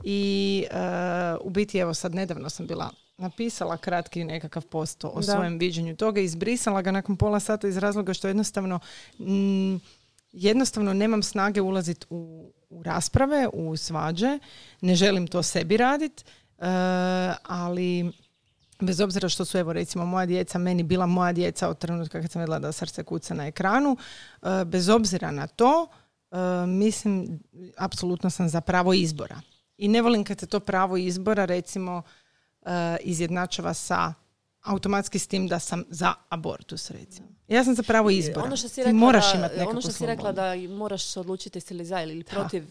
I uh, u biti evo sad nedavno sam bila napisala kratki nekakav post o Da. svojem viđenju toga, izbrisala ga nakon pola sata iz razloga što jednostavno mm, jednostavno nemam snage ulaziti u, u rasprave, u svađe, ne želim to sebi raditi, ali bez obzira što su evo recimo moja djeca meni bila moja djeca od trenutka kad sam vidjela da srce kuca na ekranu, e, bez obzira na to e, mislim apsolutno sam za pravo izbora. I ne volim kad se to pravo izbora recimo e, izjednačava sa automatski s tim da sam za abortus recimo. Ja sam za pravo izbora. Ono što si Ti rekla moraš da, imati nekakvu ono što si rekla da moraš se odlučiti jesi li za ili protiv,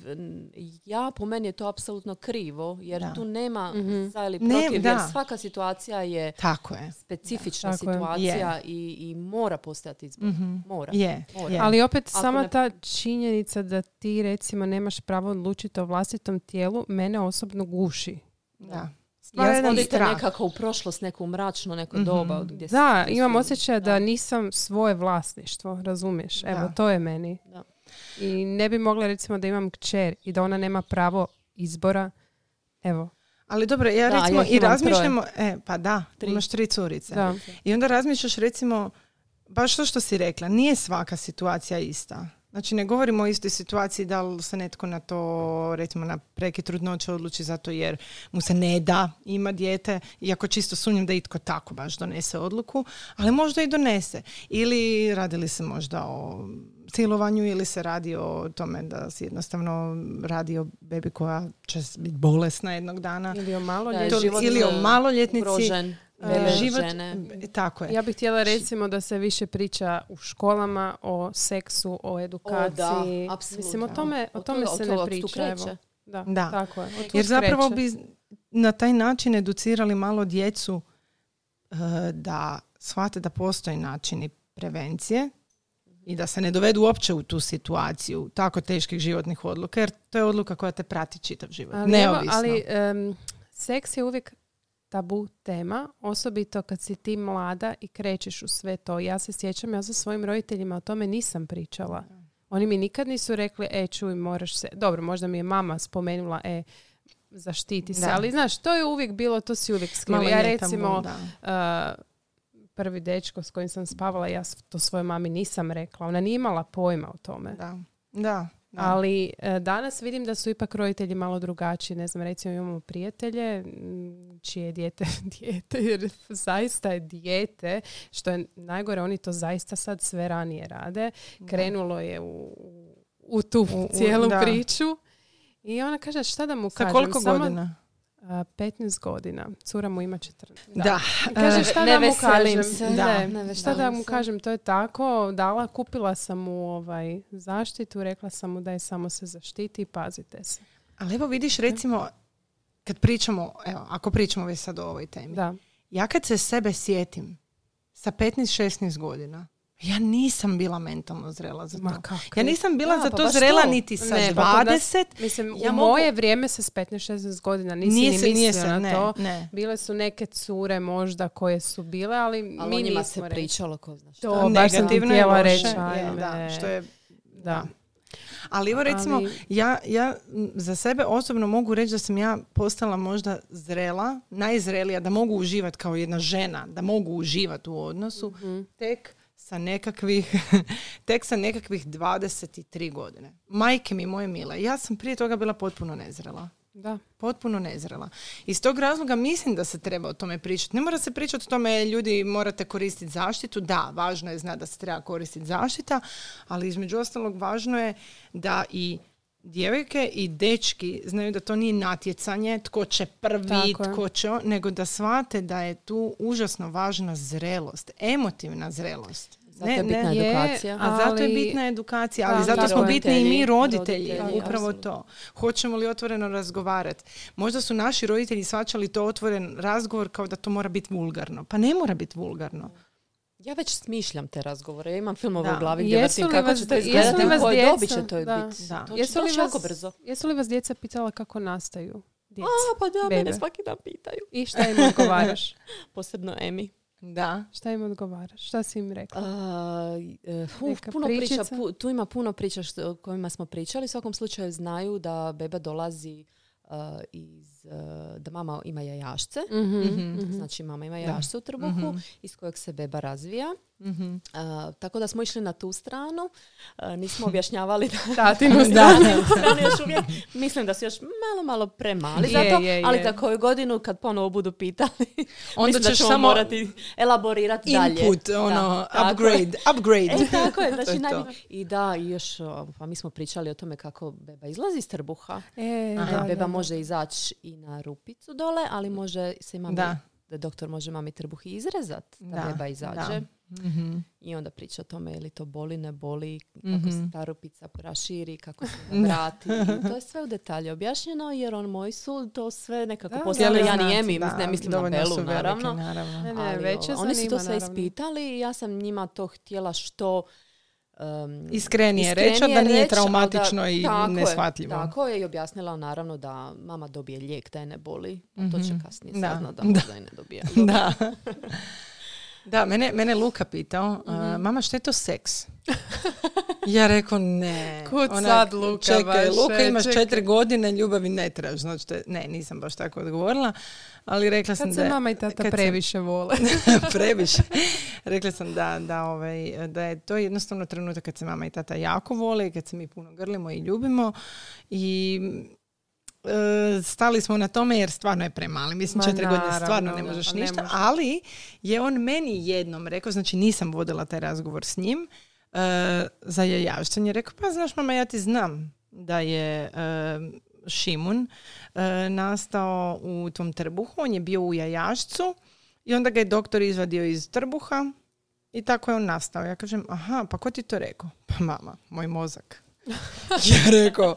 ja po meni je to apsolutno krivo, jer Da. tu nema Mhm. za ili Ne, protiv, jer da. svaka situacija je Tako je. specifična Tako je. situacija i, i mora postojati izbor. Mhm. Mora. Je, Mora. je. Ali opet Ako sama ne- ta činjenica da ti recimo nemaš pravo odlučiti o vlastitom tijelu mene osobno guši. Da. Ja Ja jedan Odite strah. nekako u prošlost, neku mračno, neko Mhm. doba. Gdje Da, gdje imam osjećaj da da. nisam svoje vlasništvo, razumiješ? Evo, Da. to je meni. Da. I ne bi mogla recimo da imam kćer i da ona nema pravo izbora. Evo, Ali dobro, ja Da, recimo ja i razmišljamo, e, pa da, Tri. imaš tri curice. da. I onda razmišljaš recimo, baš to što si rekla, nije svaka situacija ista. Znači ne govorimo o istoj situaciji da li se netko na to, recimo na prekid trudnoće odluči zato jer mu se ne da ima dijete, iako čisto sumnjam da itko tako baš donese odluku, ali možda i donese. Ili radi li se možda o silovanju ili se radi o tome da se jednostavno radi o bebi koja će biti bolesna jednog dana. Ili o malo Da je To- život, ili o maloljetnici. ugrožen, Život, žene. tako je. Ja bih htjela recimo da se više priča u školama o seksu, o edukaciji. apsolutno. Mislim, o tome, o tome se ne priča. Evo. Da, Da. tako je. Od Jer zapravo kreće. bi na taj način educirali malo djecu e, da shvate da postoje načini prevencije i da se ne dovedu uopće u tu situaciju tako teških životnih odluka, jer to je odluka koja te prati čitav život. Ali, Neovisno. ali em, seks je uvijek tabu tema, osobito kad si ti mlada i krećeš u sve to. Ja se sjećam, ja sa svojim roditeljima o tome nisam pričala. Oni mi nikad nisu rekli, e, čuj, moraš se... Dobro, možda mi je mama spomenula, e, zaštiti se. Da. Ali, znaš, to je uvijek bilo, to si uvijek skrivio. Malo Ja recimo, uh, prvi dečko s kojim sam spavala, ja to svojoj mami nisam rekla. Ona nije imala pojma o tome. Da. Da. Da. Ali e, danas vidim da su ipak roditelji malo drugačiji. Ne znam, recimo imamo prijatelje m, čije je dijete dijete, jer zaista je dijete, što je najgore, oni to zaista sad sve ranije rade. Krenulo je u, u tu U- u- cijelu da. priču. I ona kaže, šta da mu Sa kažem? koliko Samo, godina? A, 15 godina. Cura mu ima 14. Da. I kaže, E, šta ne da mu kažem? se. Da. Ne, Ne šta da mu se. kažem, to je tako. Dala, kupila sam mu ovaj, zaštitu, rekla sam mu da je samo se zaštiti i pazite se. Ali evo vidiš recimo, kad pričamo, evo, ako pričamo već sad o ovoj temi. Da. Ja kad se sebe sjetim sa 15-16 godina, Ja nisam bila mentalno zrela za to. Ma kako? Ja nisam bila Da, za pa to baš zrela to. niti sa Ne, pa kod nas- 20. Mislim, Ja u mogu- moje vrijeme se s 15-16 godina nisi Nije ni se- mislio se, na ne, to. ne. Bile su neke cure možda koje su bile, ali, Ali mi o njima se rekli. pričalo ko zna šta. To, baš sam ti Negativno je htjela reći. je, da, što je Da. Ali evo recimo, Ali- ja, ja za sebe osobno mogu reći da sam ja postala možda zrela, najzrelija, da mogu uživati kao jedna žena, da mogu uživati u odnosu, Mhm. tek sa nekakvih, tek sa nekakvih 23 godine. Majke mi moje mile, ja sam prije toga bila potpuno nezrela. Da. Potpuno nezrela. Iz tog razloga mislim da se treba o tome pričati. Ne mora se pričati o tome ljudi morate koristiti zaštitu. Da, važno je znati da se treba koristiti zaštita, ali između ostalog važno je da i djevojke i dečki znaju da to nije natjecanje, tko će prvi, tko će nego da shvate da je tu užasno važna zrelost, emotivna zrelost. Zato je bitna Je, edukacija. A zato je bitna edukacija, ali Da, zato smo bitni i mi roditelji, roditelji, upravo apsolutno. to. Hoćemo li otvoreno razgovarati? Možda su naši roditelji svačali to otvoren razgovor kao da to mora biti vulgarno. Pa ne mora biti vulgarno. Ja već smišljam te razgovore. Ja imam filmove u glavi gdje Jesu vrtim li kako će to jesu li izgledati, u vas kojoj djeca- dobi će to da. biti. Da. To će Jesu li, vas, jako brzo. jesu li vas djeca pitala kako nastaju djeca? A, pa da, mene svaki dan pitaju. I šta im odgovaraš? Posebno Emi. Da. Šta im odgovaraš? Šta si im rekla? E, uf, Neka puno priča, pu- tu ima puno priča što, o kojima smo pričali. U svakom slučaju znaju da beba dolazi a, iz, a, da mama ima jajašce. Mhm, Mhm. mhm. Znači mama ima jajašce u trbuhu Mhm. iz kojeg se beba razvija. Mhm. Tako da smo išli na tu stranu. Nismo objašnjavali da Tatinu stranu. Oni još uvijek, mislim da su još malo, malo premali Je, za to, je, ali za koju godinu kad ponovo budu pitali, Onda da ćeš ćemo samo morati elaborirati dalje. Input, ono, Da, tako je. upgrade, upgrade. E, tako je, znači. I da, i još, pa mi smo pričali o tome kako beba izlazi iz trbuha. E, Aha. beba da, može izaći i na rupicu dole, ali može se mami, Da. doktor može mami trbuh izrezat, da, Da, beba izađe. da. Mhm. I onda priča o tome je li to boli, ne boli, kako Mhm. se ta rupica raširi, kako se vrati. I to je sve u detalje objašnjeno jer on moj su to sve nekako poslali ja mis- ne mislim na Belu su veliki, naravno. naravno. Ne, ne, Ali, već je o, oni su to sve naravno. ispitali i ja sam njima to htjela što um, Iskrenije reći, da nije ali traumatično i tako je, neshvatljivo. Tako je i objasnila naravno da mama dobije lijek da je ne boli. A to će Mhm. kasnije Da, saznat da da. i ne dobije. Da. Da, mene, mene Luka pitao, Mhm. a, mama što je to seks? Ja rekao ne. Kud Onak, sad, Luka, Čekaj, baš, Luka e, imaš čekaj. četiri godine, ljubavi ne trebaš. Znači, ne, nisam baš tako odgovorila. Ali rekla sam Kad da se mama i tata kad sam- previše vole. previše. Rekla sam da, da, ovaj, da je to jednostavno trenutak kad se mama i tata jako vole i kad se mi puno grlimo i ljubimo. I e, stali smo na tome jer stvarno je premali. Mislim, četiri godine stvarno ne možeš pa ne ništa. može. Ali je on meni jednom rekao, znači nisam vodila taj razgovor s njim, e, za jajašćan je rekao, pa znaš mama, ja ti znam da je e, Šimun e, nastao u tom trbuhu, on je bio u jajašcu i onda ga je doktor izvadio iz trbuha i tako je on nastao. Ja kažem, aha, pa ko ti to rekao? Pa mama, moj mozak. ja rekao,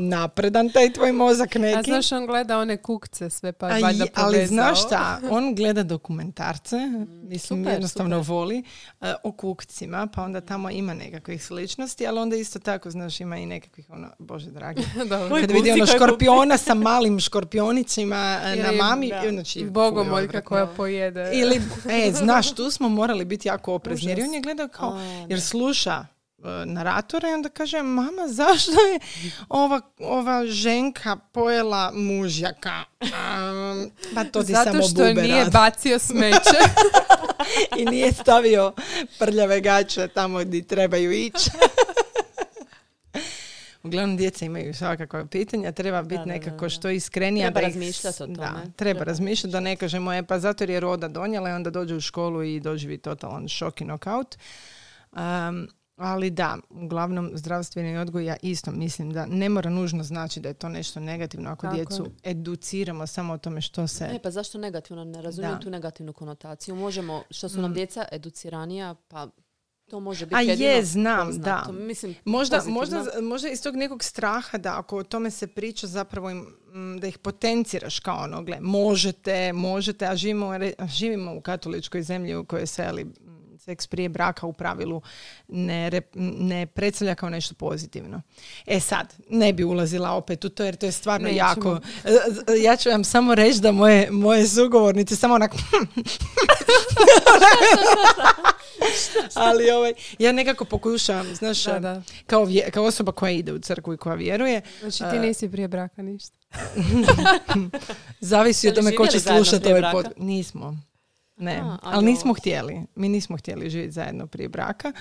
napredan taj tvoj mozak neki. A znaš, on gleda one kukce sve, pa je valjda je- ali povezao. znaš šta, on gleda dokumentarce, mislim super, jednostavno super. voli, e, o kukcima, pa onda tamo ima nekakvih sličnosti, ali onda isto tako, znaš, ima i nekakvih, ono, bože dragi, kad vidi ono škorpiona sa malim škorpionicima e, na mami, da. znači, Bogomoljka koja pojede. Ili, e, znaš, tu smo morali biti jako oprezni, jer on je gledao kao, jer sluša e, naratore i onda kaže, mama, zašto je ova, ova ženka pojela mužjaka? Um, pa to ti Zato samo što nije rade. bacio smeće. I nije stavio prljave gače tamo gdje trebaju ići. Uglavnom, djeca imaju svakakva pitanja, treba biti da, da, nekako da. što iskrenija. Treba da razmišljati o Da, tome. treba, Treba razmišljati da ne kažemo, e, pa zato jer je roda donijela i onda dođe u školu i doživi totalan šok i knockout. Um, ali da, uglavnom zdravstveni odgoj ja isto mislim da ne mora nužno znači da je to nešto negativno ako Tako djecu je. educiramo samo o tome što se... Ne, pa zašto negativno? Ne razumijem Da. tu negativnu konotaciju. Možemo, što su nam Mm. djeca educiranija, pa to može biti A jedino je, znam, poznato. da. Mislim, Možda, možda, možda iz tog nekog straha da ako o tome se priča zapravo im, mm, da ih potenciraš kao ono, gle, možete, možete, a živimo, živimo u katoličkoj zemlji u kojoj se ali, seks prije braka u pravilu ne, rep- ne predstavlja kao nešto pozitivno. E sad, ne bi ulazila opet u to jer to je stvarno Nećemo. jako... E, Ja ću vam samo reći da moje, moje sugovornice samo onak... Ali ovaj, ja nekako pokušavam, znaš, Da, da. Kao, vje- kao osoba koja ide u crkvu i koja vjeruje, Znači ti A- nisi prije braka ništa. zavisi li tome ko će slušati ovaj pod... Nismo. Ne, A, ali ali nismo ovo- htjeli. Mi nismo htjeli živjeti zajedno prije braka.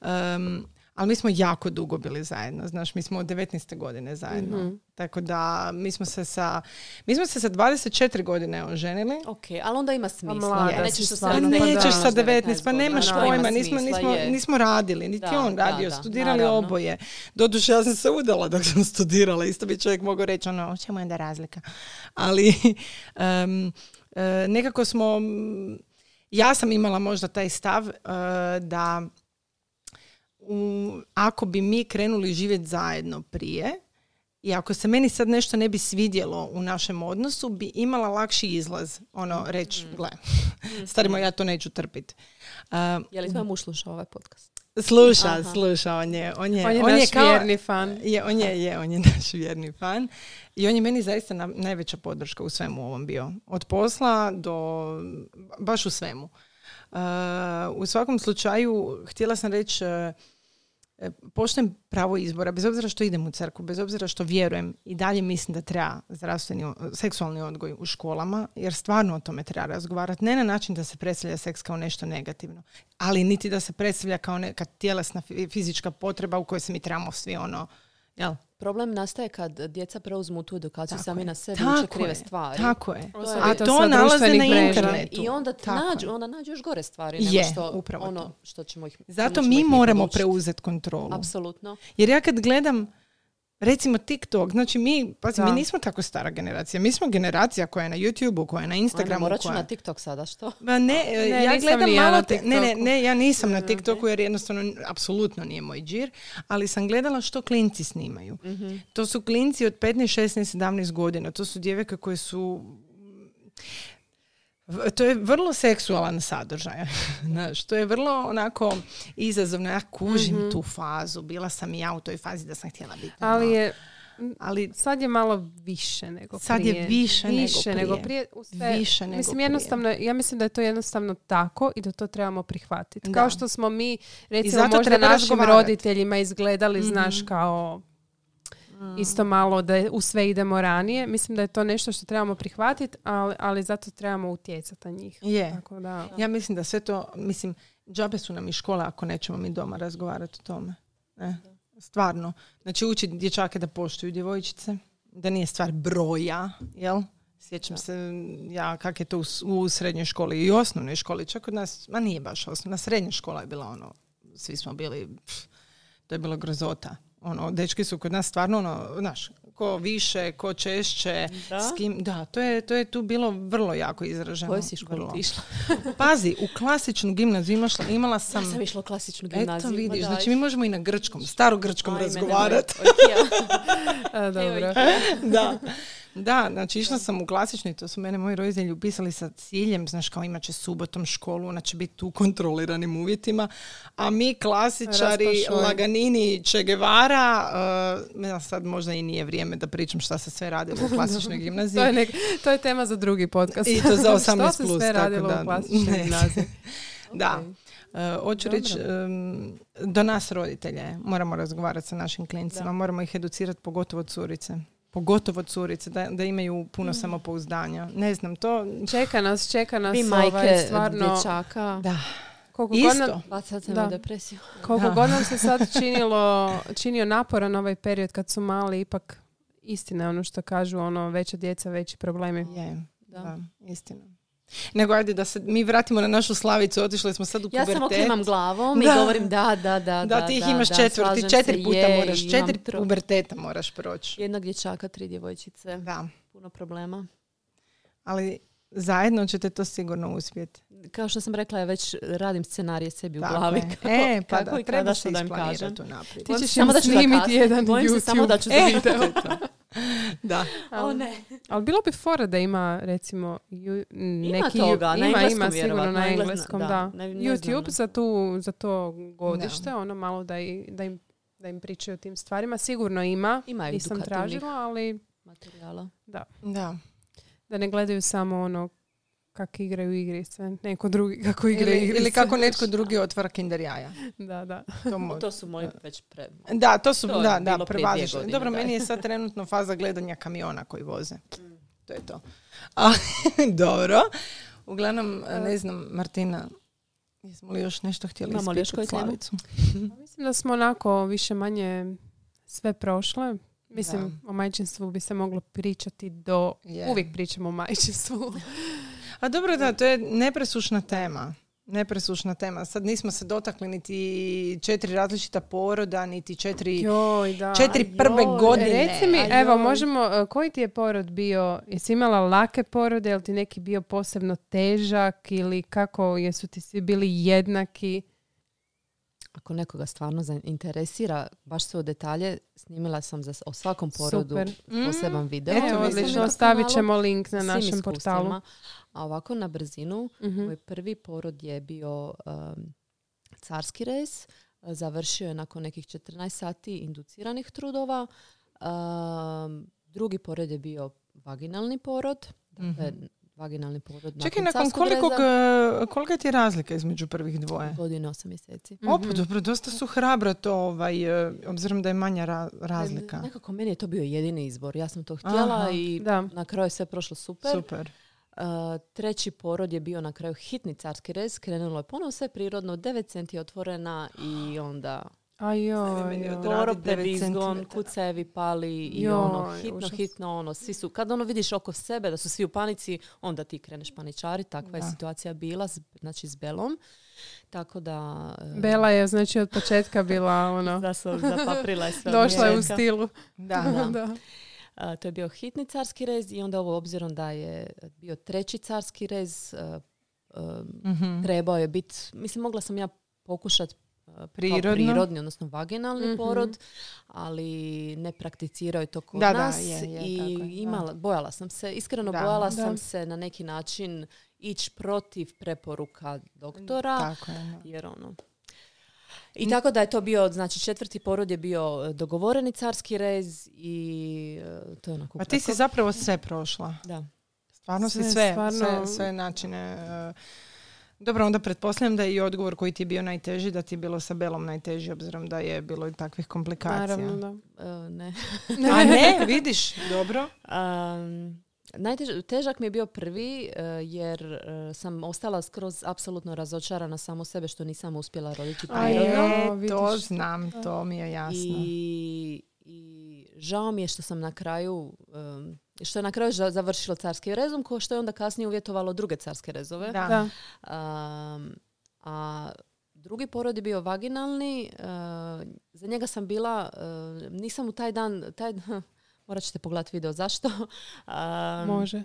Um, ali mi smo jako dugo bili zajedno. Znaš, mi smo od 19. godine zajedno. Mhm. Tako da mi smo se sa... Mi smo se sa 24 godine oženili. Ok, ali onda ima smisla. mlada Nećeš se stvarno, sad pa da. nećeš sa imaš 19, pa nemaš Da, pojma, ima nismo, smisla, nismo, nismo radili, niti Da, on radio, da, studirali naravno. oboje. Doduše, ja sam se udala dok sam studirala, isto bi čovjek mogao reći, ono, o čemu je onda razlika? Ali e, nekako smo, ja sam imala možda taj stav e, da u, ako bi mi krenuli živjeti zajedno prije, i ako se meni sad nešto ne bi svidjelo u našem odnosu, bi imala lakši izlaz. Ono, reći, gle, stari moj, ja to neću trpiti. Je li tvoj muž slušao ovaj podcast? Sluša, Aha. sluša, on je, on je, On je naš kao- vjerni fan. Je, on je, je, on je naš vjerni fan. I on je meni zaista na- najveća podrška u svemu ovom bio. Od posla do, baš u svemu. Uh, u svakom slučaju, htjela sam reći, uh, poštujem pravo izbora, bez obzira što idem u crkvu, bez obzira što vjerujem i dalje mislim da treba zdravstveni, seksualni odgoj u školama, jer stvarno o tome treba razgovarati. Ne na način da se predstavlja seks kao nešto negativno, ali niti da se predstavlja kao neka tjelesna fi- fizička potreba u kojoj se mi trebamo svi ono, jel? Problem nastaje kad djeca preuzmu tu edukaciju Tako sami je. na sebi, uče krive je, stvari. Tako je. Osobito A sa to nalaze na internetu. I onda Tako nađu, je. onda nađu još gore stvari nego Je, što upravo ono to. što ćemo ih Zato mi ih moramo preuzeti kontrolu. Apsolutno. Jer ja kad gledam recimo TikTok, znači mi, pazi, mi nismo tako stara generacija. Mi smo generacija koja je na YouTubeu, koja je na Instagramu, ću koja... na TikTok sada, što? Ma ne, Ne, ja nisam gledam ja malo... te- ne, ne, ne, ja nisam na TikToku jer jednostavno apsolutno nije moj džir, ali sam gledala što klinci snimaju. Mhm. To su klinci od 15, 16, 17 godina. To su djevojke koje su To je vrlo seksualan sadržaj. Znaš, to je vrlo onako izazovno. Ja kužim tu fazu. Bila sam i ja u toj fazi da sam htjela biti. Ali je, Ali sad je malo više nego Sad prije. je više nego više nego prije. prije. U sve- Više nego mislim, prije. jednostavno, ja mislim da je to jednostavno tako i da to trebamo prihvatiti. Kao što smo mi, recimo, možda našim roditeljima izgledali, znaš, Mhm. kao Mm. isto malo da u sve idemo ranije. Mislim da je to nešto što trebamo prihvatiti, ali, ali zato trebamo utjecati na njih. je. Tako da, Ja mislim da sve to, mislim, džabe su nam i škole ako nećemo mi doma razgovarati o tome. Ne? Stvarno. Znači uči dječake da poštuju djevojčice, da nije stvar broja, jel? Sjećam se ja kak je to u, u srednjoj školi i osnovnoj školi, čak kod nas, ma nije baš osnovna, srednja škola je bila ono, svi smo bili, pff, to je bilo grozota. Ono, dečki su kod nas stvarno ono, znaš, ko više, ko češće, Da? s kim, da, to je, to je tu bilo vrlo jako izraženo. Koje si školu išla? Pazi, u klasičnu gimnaziju imašla, imala sam... Ja sam išla u klasičnu Eto gimnaziju. ma vidiš, znači mi možemo i na grčkom, staro grčkom Ajme, razgovarati. nemoj. Oj, ja. a, dobro. da. Da, znači išla sam u klasičnu i to su mene moji roditelji upisali sa ciljem, znaš kao imat će subotom školu, ona će biti u kontroliranim uvjetima, a mi klasičari, Raspašoj. laganini Che Guevara, uh, ja sad možda i nije vrijeme da pričam šta se sve radilo u klasičnoj gimnaziji. To je, nek- to je tema za drugi podcast. I to za 18+, Što se sve tako radilo da- u klasičnoj gimnaziji? Da. Ok. Uh, hoću reći, um, do nas roditelje moramo razgovarati sa našim klincima, moramo ih educirati, pogotovo curice. Pogotovo curice, da, da imaju puno samopouzdanja. Ne znam, to... Čeka nas, čeka nas Vi ovaj, majke stvarno... dječaka. Da, Koliko god, nam, isto. Bacate Da. depresiju. koliko Da. god nam se sad činilo, činio naporan ovaj period kad su mali, ipak istina je ono što kažu, ono, veća djeca, veći problemi. Je, Da. da, istina. Nego ajde da se mi vratimo na našu slavicu, otišli smo sad u Ja pubertet. samo klimam glavom i Da. govorim da, da, da. Da, ti ih imaš da, četvrti, četiri puta je, moraš, četiri tro- puberteta moraš proći. Jednog dječaka, tri djevojčice. Da, Puno problema. ali zajedno ćete to sigurno uspjeti. Kao što sam rekla, ja već radim scenarije sebi u Tako glavi. je. Kako, E, pa kako da, i treba kada se što da im kažem. Ti ćeš samo da ću snimiti zakasniti. jedan Bojim se samo da ću E, da. O ne. Ali bilo bi fora da ima recimo ju, neki toga, na ima, engleskom ima sigurno na na engles- engleskom, da, da. ne- ne YouTube za, tu, za to godište, ono malo da, i, da, im, da im pričaju o tim stvarima. Sigurno ima, Ima nisam tražila, ali materijala. Da. da ne gledaju samo ono kako igraju igrice, neko drugi kako igra Ili, igrice. ili kako netko drugi otvara kinder jaja. Da, da. To mo- To su moji već pre... Da, to su, To da, da, godine, Dobro, da. meni je sad trenutno faza gledanja kamiona koji voze. To je to. A, dobro. Uglavnom, ne znam, Martina, jesmo li još nešto htjeli Imamo li još ispitati? Slavicu? Pa Mislim da smo onako više manje sve prošle. Mislim, Da. o majčinstvu bi se moglo pričati do... Je. Uvijek pričamo o majčinstvu. A dobro, da, to je nepresušna tema. Nepresušna tema. Sad nismo se dotakli niti četiri različita poroda, niti četiri, Joj, da. četiri prve joj, godine. Reci mi, A evo, joj. možemo, e, koji ti je porod bio? Jesi imala lake porode, jel ti neki bio posebno težak ili kako, jesu ti svi bili jednaki? Ako nekoga stvarno interesira, baš se u detalje, snimila sam za, o svakom porodu Super. poseban video. Eto, odlično, na stavit kanalu ćemo link na našem portalu. A ovako na brzinu, Mhm. moj prvi porod je bio um, carski rez. Završio je nakon nekih 14 sati induciranih trudova. Um, drugi porod je bio vaginalni porod. Dakle, vaginalni porod Čekaj, nakon reza. e, kolika ti je razlika između prvih dvoje? Godine 8 mjeseci. Opa, Mhm. dobro, dosta su hrabro to, ovaj, e, obzirom da je manja ra- razlika. Nekako meni je to bio jedini izbor. Ja sam to htjela Aha. i Da. na kraju je sve prošlo super. Super. Uh, treći porod je bio na kraju hitni carski rez. Krenulo je ponovno sve prirodno, 9 centi otvorena i onda A joj, prebizgon, centimetara. kucajevi pali i Joj, ono hitno, užas. hitno, ono, svi su, kad ono vidiš oko sebe da su svi u panici, onda ti kreneš paničari, takva Da. je situacija bila, s- znači s Belom. Tako da... Bela je, znači, od početka bila ono, Da sam zapaprila je sve došla je u stilu. Da, da. A, to je bio hitni carski rez i onda ovo obzirom da je bio treći carski rez, a, a, Mhm. trebao je biti, mislim mogla sam ja pokušati Prirodno. prirodni, odnosno vaginalni Mhm. porod, ali ne prakticirao je to kod Da, da, nas je, je, i tako je, da. imala, bojala sam se, iskreno Da. bojala Da. sam se na neki način ići protiv preporuka doktora, Tako je. da. jer ono... I tako da je to bio, znači četvrti porod je bio e, dogovoreni carski rez i e, to je onako Pa ti si zapravo sve prošla. Da. Stvarno si Sve, sve, stvarno. sve, sve načine... e, dobro, onda pretpostavljam da je i odgovor koji ti je bio najteži, da ti je bilo sa Belom najteži, obzirom da je bilo i takvih komplikacija. Naravno, da. E, ne. A ne, vidiš, dobro. Um, najtež, težak mi je bio prvi e, jer e, sam ostala skroz apsolutno razočarana samo sebe što nisam uspjela roditi A prirodno. to znam, to mi je jasno. I, I žao mi je što sam na kraju što je na kraju za- završilo carski rezom, ko što je onda kasnije uvjetovalo druge carske rezove. Da. Da. Um, a drugi porod je bio vaginalni. uh, za njega sam bila, uh, nisam u taj dan, taj, morat ćete pogledati video zašto. Um, Može.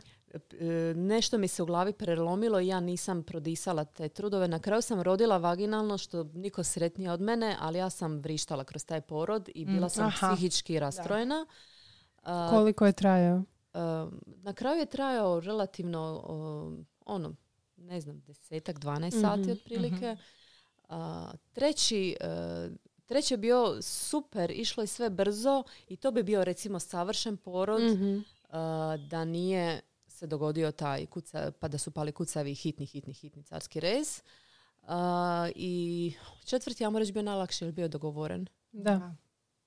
E, nešto mi se u glavi prelomilo i ja nisam prodisala te trudove. Na kraju sam rodila vaginalno, što niko sretnije od mene, ali ja sam vrištala kroz taj porod i bila Mm, sam aha. psihički rastrojena. A, Koliko je trajao? Um, na kraju je trajao relativno ono, ne znam, desetak, 12 Mhm, sati otprilike. A, treći, uh, treći je bio super, išlo je sve brzo i to bi bio recimo savršen porod Mhm. uh, da nije se dogodio taj kuca, pa da su pali kucavi hitni, hitni, hitni carski rez. Uh, I četvrti, ja moram reći, bio najlakši jer bio je dogovoren. Da.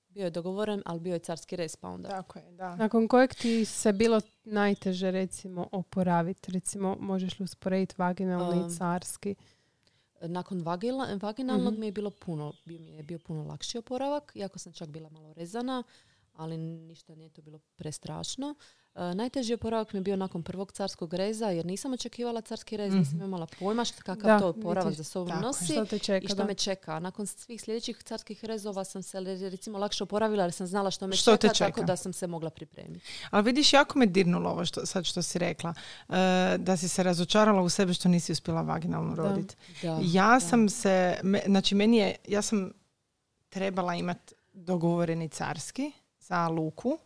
Bio je dogovoren, ali bio je carski rez, pa onda. Tako je, da. Nakon kojeg ti se bilo najteže recimo oporaviti? Recimo, možeš li usporediti vaginalni Um, i carski? Nakon vagila- vaginalnog Mhm. mi je bilo puno, bio mi je bio puno lakši oporavak, iako sam čak bila malo rezana, ali ništa nije to bilo prestrašno. E, najteži oporavak mi je bio nakon prvog carskog reza, jer nisam očekivala carski rez, nisam Mhm. imala pojma što, kakav Da, to oporavak vidiš. za sobom Tako nosi. Što te čeka? I što da. me čeka. Nakon svih sljedećih carskih rezova sam se recimo lakše oporavila jer sam znala što me Što te čeka, tako da sam se mogla pripremiti. Ali vidiš, jako me dirnulo ovo što, sad što si rekla. E, da si se razočarala u sebe što nisi uspjela vaginalno roditi. Ja da. sam se, me- znači meni je, ja sam trebala imati dogovoreni carski za luku,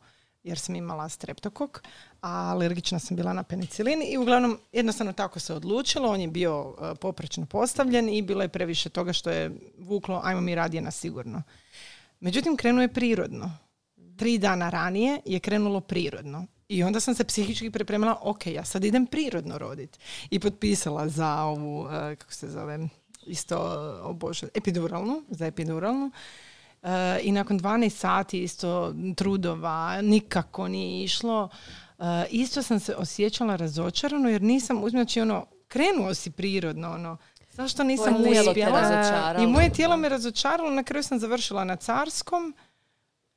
jer sam imala streptokok, a alergična sam bila na penicilin i uglavnom jednostavno tako se odlučilo, on je bio e, poprečno postavljen i bilo je previše toga što je vuklo, ajmo mi radije na sigurno. Međutim, krenuo je prirodno. Tri dana ranije je krenulo prirodno. I onda sam se psihički pripremila, ok, ja sad idem prirodno roditi. I potpisala za ovu, e, kako se zove, isto, o Bože, epiduralnu, za epiduralnu. E, I nakon 12 sati isto trudova, nikako nije išlo. E, isto sam se osjećala razočarano jer nisam, znači ono, krenuo si prirodno, ono, zašto nisam uspjela? I moje tijelo me razočaralo, na kraju sam završila na carskom,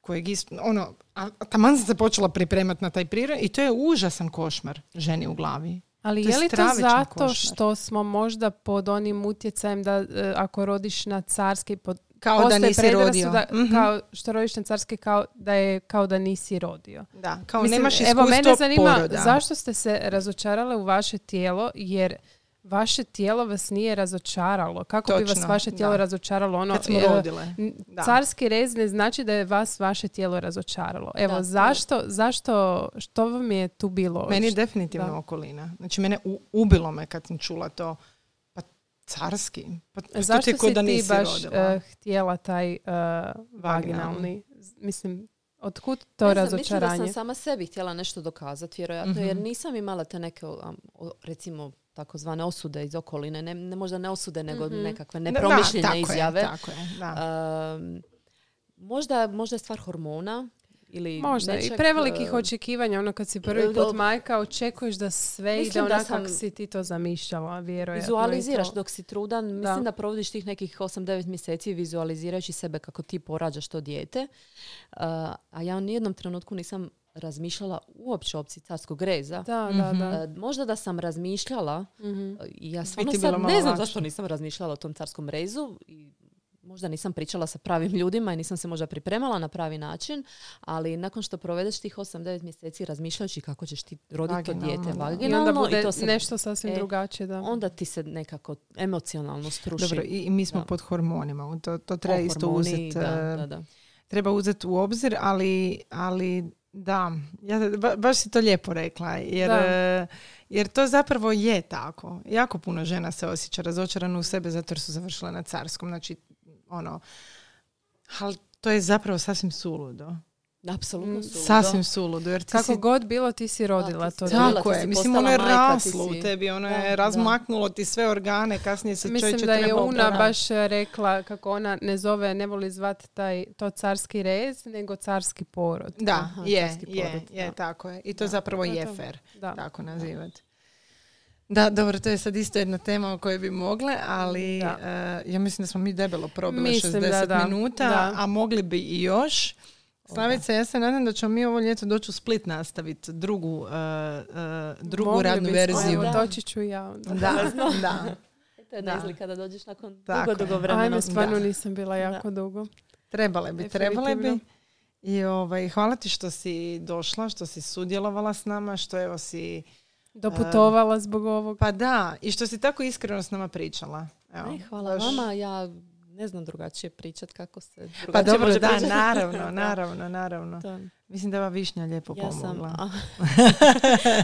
kojeg isto, ono, a a taman sam se počela pripremati na taj prirod i to je užasan košmar ženi u glavi. Ali To je je li to zato košmar. što smo možda pod onim utjecajem da e, ako rodiš na carski pod Kao da nisi rodio. predrasuda Mhm. kao što rodiš na carski kao da je kao da nisi rodio. Da, kao Mislim, nemaš iskustvo Evo mene zanima poroda. zašto ste se razočarale u vaše tijelo jer vaše tijelo vas nije razočaralo. Kako bi vas Točno, vaše tijelo da. razočaralo? Ono, Kad smo e, rodile. Da. Carski rez ne znači da je vas vaše tijelo razočaralo. Evo, Da, to- zašto, zašto, što vam je tu bilo? Meni je definitivno da. okolina. Znači, mene u- ubilo me kad sam čula to. Carski. Pa ti je Zašto ko si da ti baš eh, htjela taj eh, vaginalni? Mislim, otkud to Ne znam, Mislim da razočaranje? sam sama sebi htjela nešto dokazati, vjerojatno, jer Mhm. nisam imala te neke, um, recimo, takozvane osude iz okoline. Ne, ne možda ne osude, nego Mhm. nekakve Da, nepromišljene tako izjave. Je, tako je, da. Um, možda, možda je stvar hormona ili Možda. I nečeg, prevelikih eh, očekivanja. Ono kad si prvi eh, put majka, očekuješ da sve ide Mislim da onak sam- kako si ti to zamišljala, vjerojatno. i Vizualiziraš to. dok si trudan. Mislim da provodiš tih nekih 8-9 mjeseci vizualizirajući sebe kako ti porađaš to dijete. Uh, a ja u nijednom trenutku nisam razmišljala uopće o opciji carskog reza. Da, da, da. Uh, možda da sam razmišljala, Mhm. i ja stvarno sad ne znam zašto nisam razmišljala o tom carskom rezu i možda nisam pričala sa pravim ljudima i nisam se možda pripremala na pravi način, ali nakon što provedeš tih 8-9 mjeseci razmišljajući kako ćeš ti roditi to Vaginalno, dijete da. I vaginalno onda bude to se nešto sasvim e, drugačije. Da. onda ti se nekako emocionalno struši. Dobro, i, i mi smo Da. pod hormonima. To, to treba O, isto hormoni, uzeti. Da, da, da. treba uzeti u obzir, ali, ali da, ja, ba- baš si to lijepo rekla, jer, Da. e, jer to zapravo je tako. Jako puno žena se osjeća razočarano u sebe zato jer su završile na carskom. Znači, ono, ali to je zapravo sasvim suludo. Apsolutno Mm, su. Sasvim suludo, jer ti Kako si... god bilo, ti si rodila ti to. Tako je, mislim ono je raslo u tebi, ono Da, je da. razmaknulo ti sve organe, kasnije se Mislim da je Una baš rekla kako ona ne zove, ne voli zvat taj, to carski rez, nego carski porod. Da, Aha, je, carski je, porod, je, da. tako je. I to Da, zapravo je. Da. tako nazivati. Da, dobro, to je sad isto jedna tema o kojoj bi mogle, ali Da. eh, ja mislim da smo mi debelo probile Mislim 60 da, da. minuta, Da. a mogli bi i još. Slavice, ja se nadam da ćemo mi ovo ljeto doći u Split nastaviti drugu, eh, eh, drugu Mogli radnu verziju. doći ću i ja. onda. Da, da. To je Da. izlika da dođeš nakon Tako dugo, je. dugo vremena. Ajme, stvarno Da. nisam bila jako dugo. Trebale bi, trebale bi. I ovaj, hvala ti što si došla, što si sudjelovala s nama, što evo si... Doputovala zbog ovog. Pa da, i što si tako iskreno s nama pričala. Evo, E, hvala baš- vama, ja ne znam drugačije pričat kako se drugačije Pa dobro, može da, pričat. naravno, naravno, naravno. Da. Mislim da je ova višnja lijepo Ja sam, pomogla. a,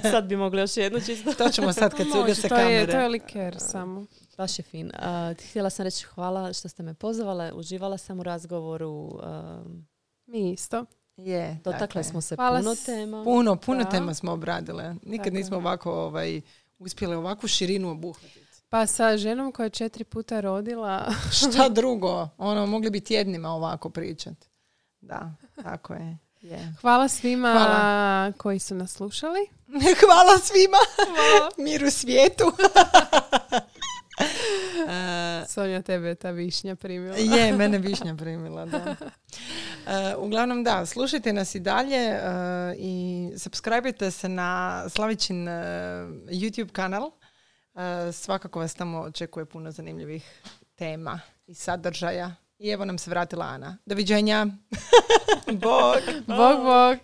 sad bi mogli još jednu čisto. To ćemo sad kad se Može, ugase to, je, kamere. to je liker samo. Baš je fin. A, htjela sam reći hvala što ste me pozvale, uživala sam u razgovoru, um, Mi isto. Je, dotakle je. smo se Hvala puno tema. Puno, puno Da. tema smo obradile. Nikad Tako je. nismo ovako ovaj, uspjeli ovakvu širinu obuhvatiti. Pa sa ženom koja je četiri puta rodila, Šta drugo? Ono, mogli bi tjednima ovako pričat. Da, tako je. je. hvala svima Hvala. koji su nas slušali. Hvala svima. Mir u svijetu. E, Sonja, tebe je ta višnja primila. Je, mene višnja primila, da. E, uglavnom, da, slušajte nas i dalje e, i subscribe se na Slavićin YouTube kanal. E, svakako vas tamo očekuje puno zanimljivih tema i sadržaja. I evo nam se vratila Ana. Doviđenja. Bog. Bog, bog.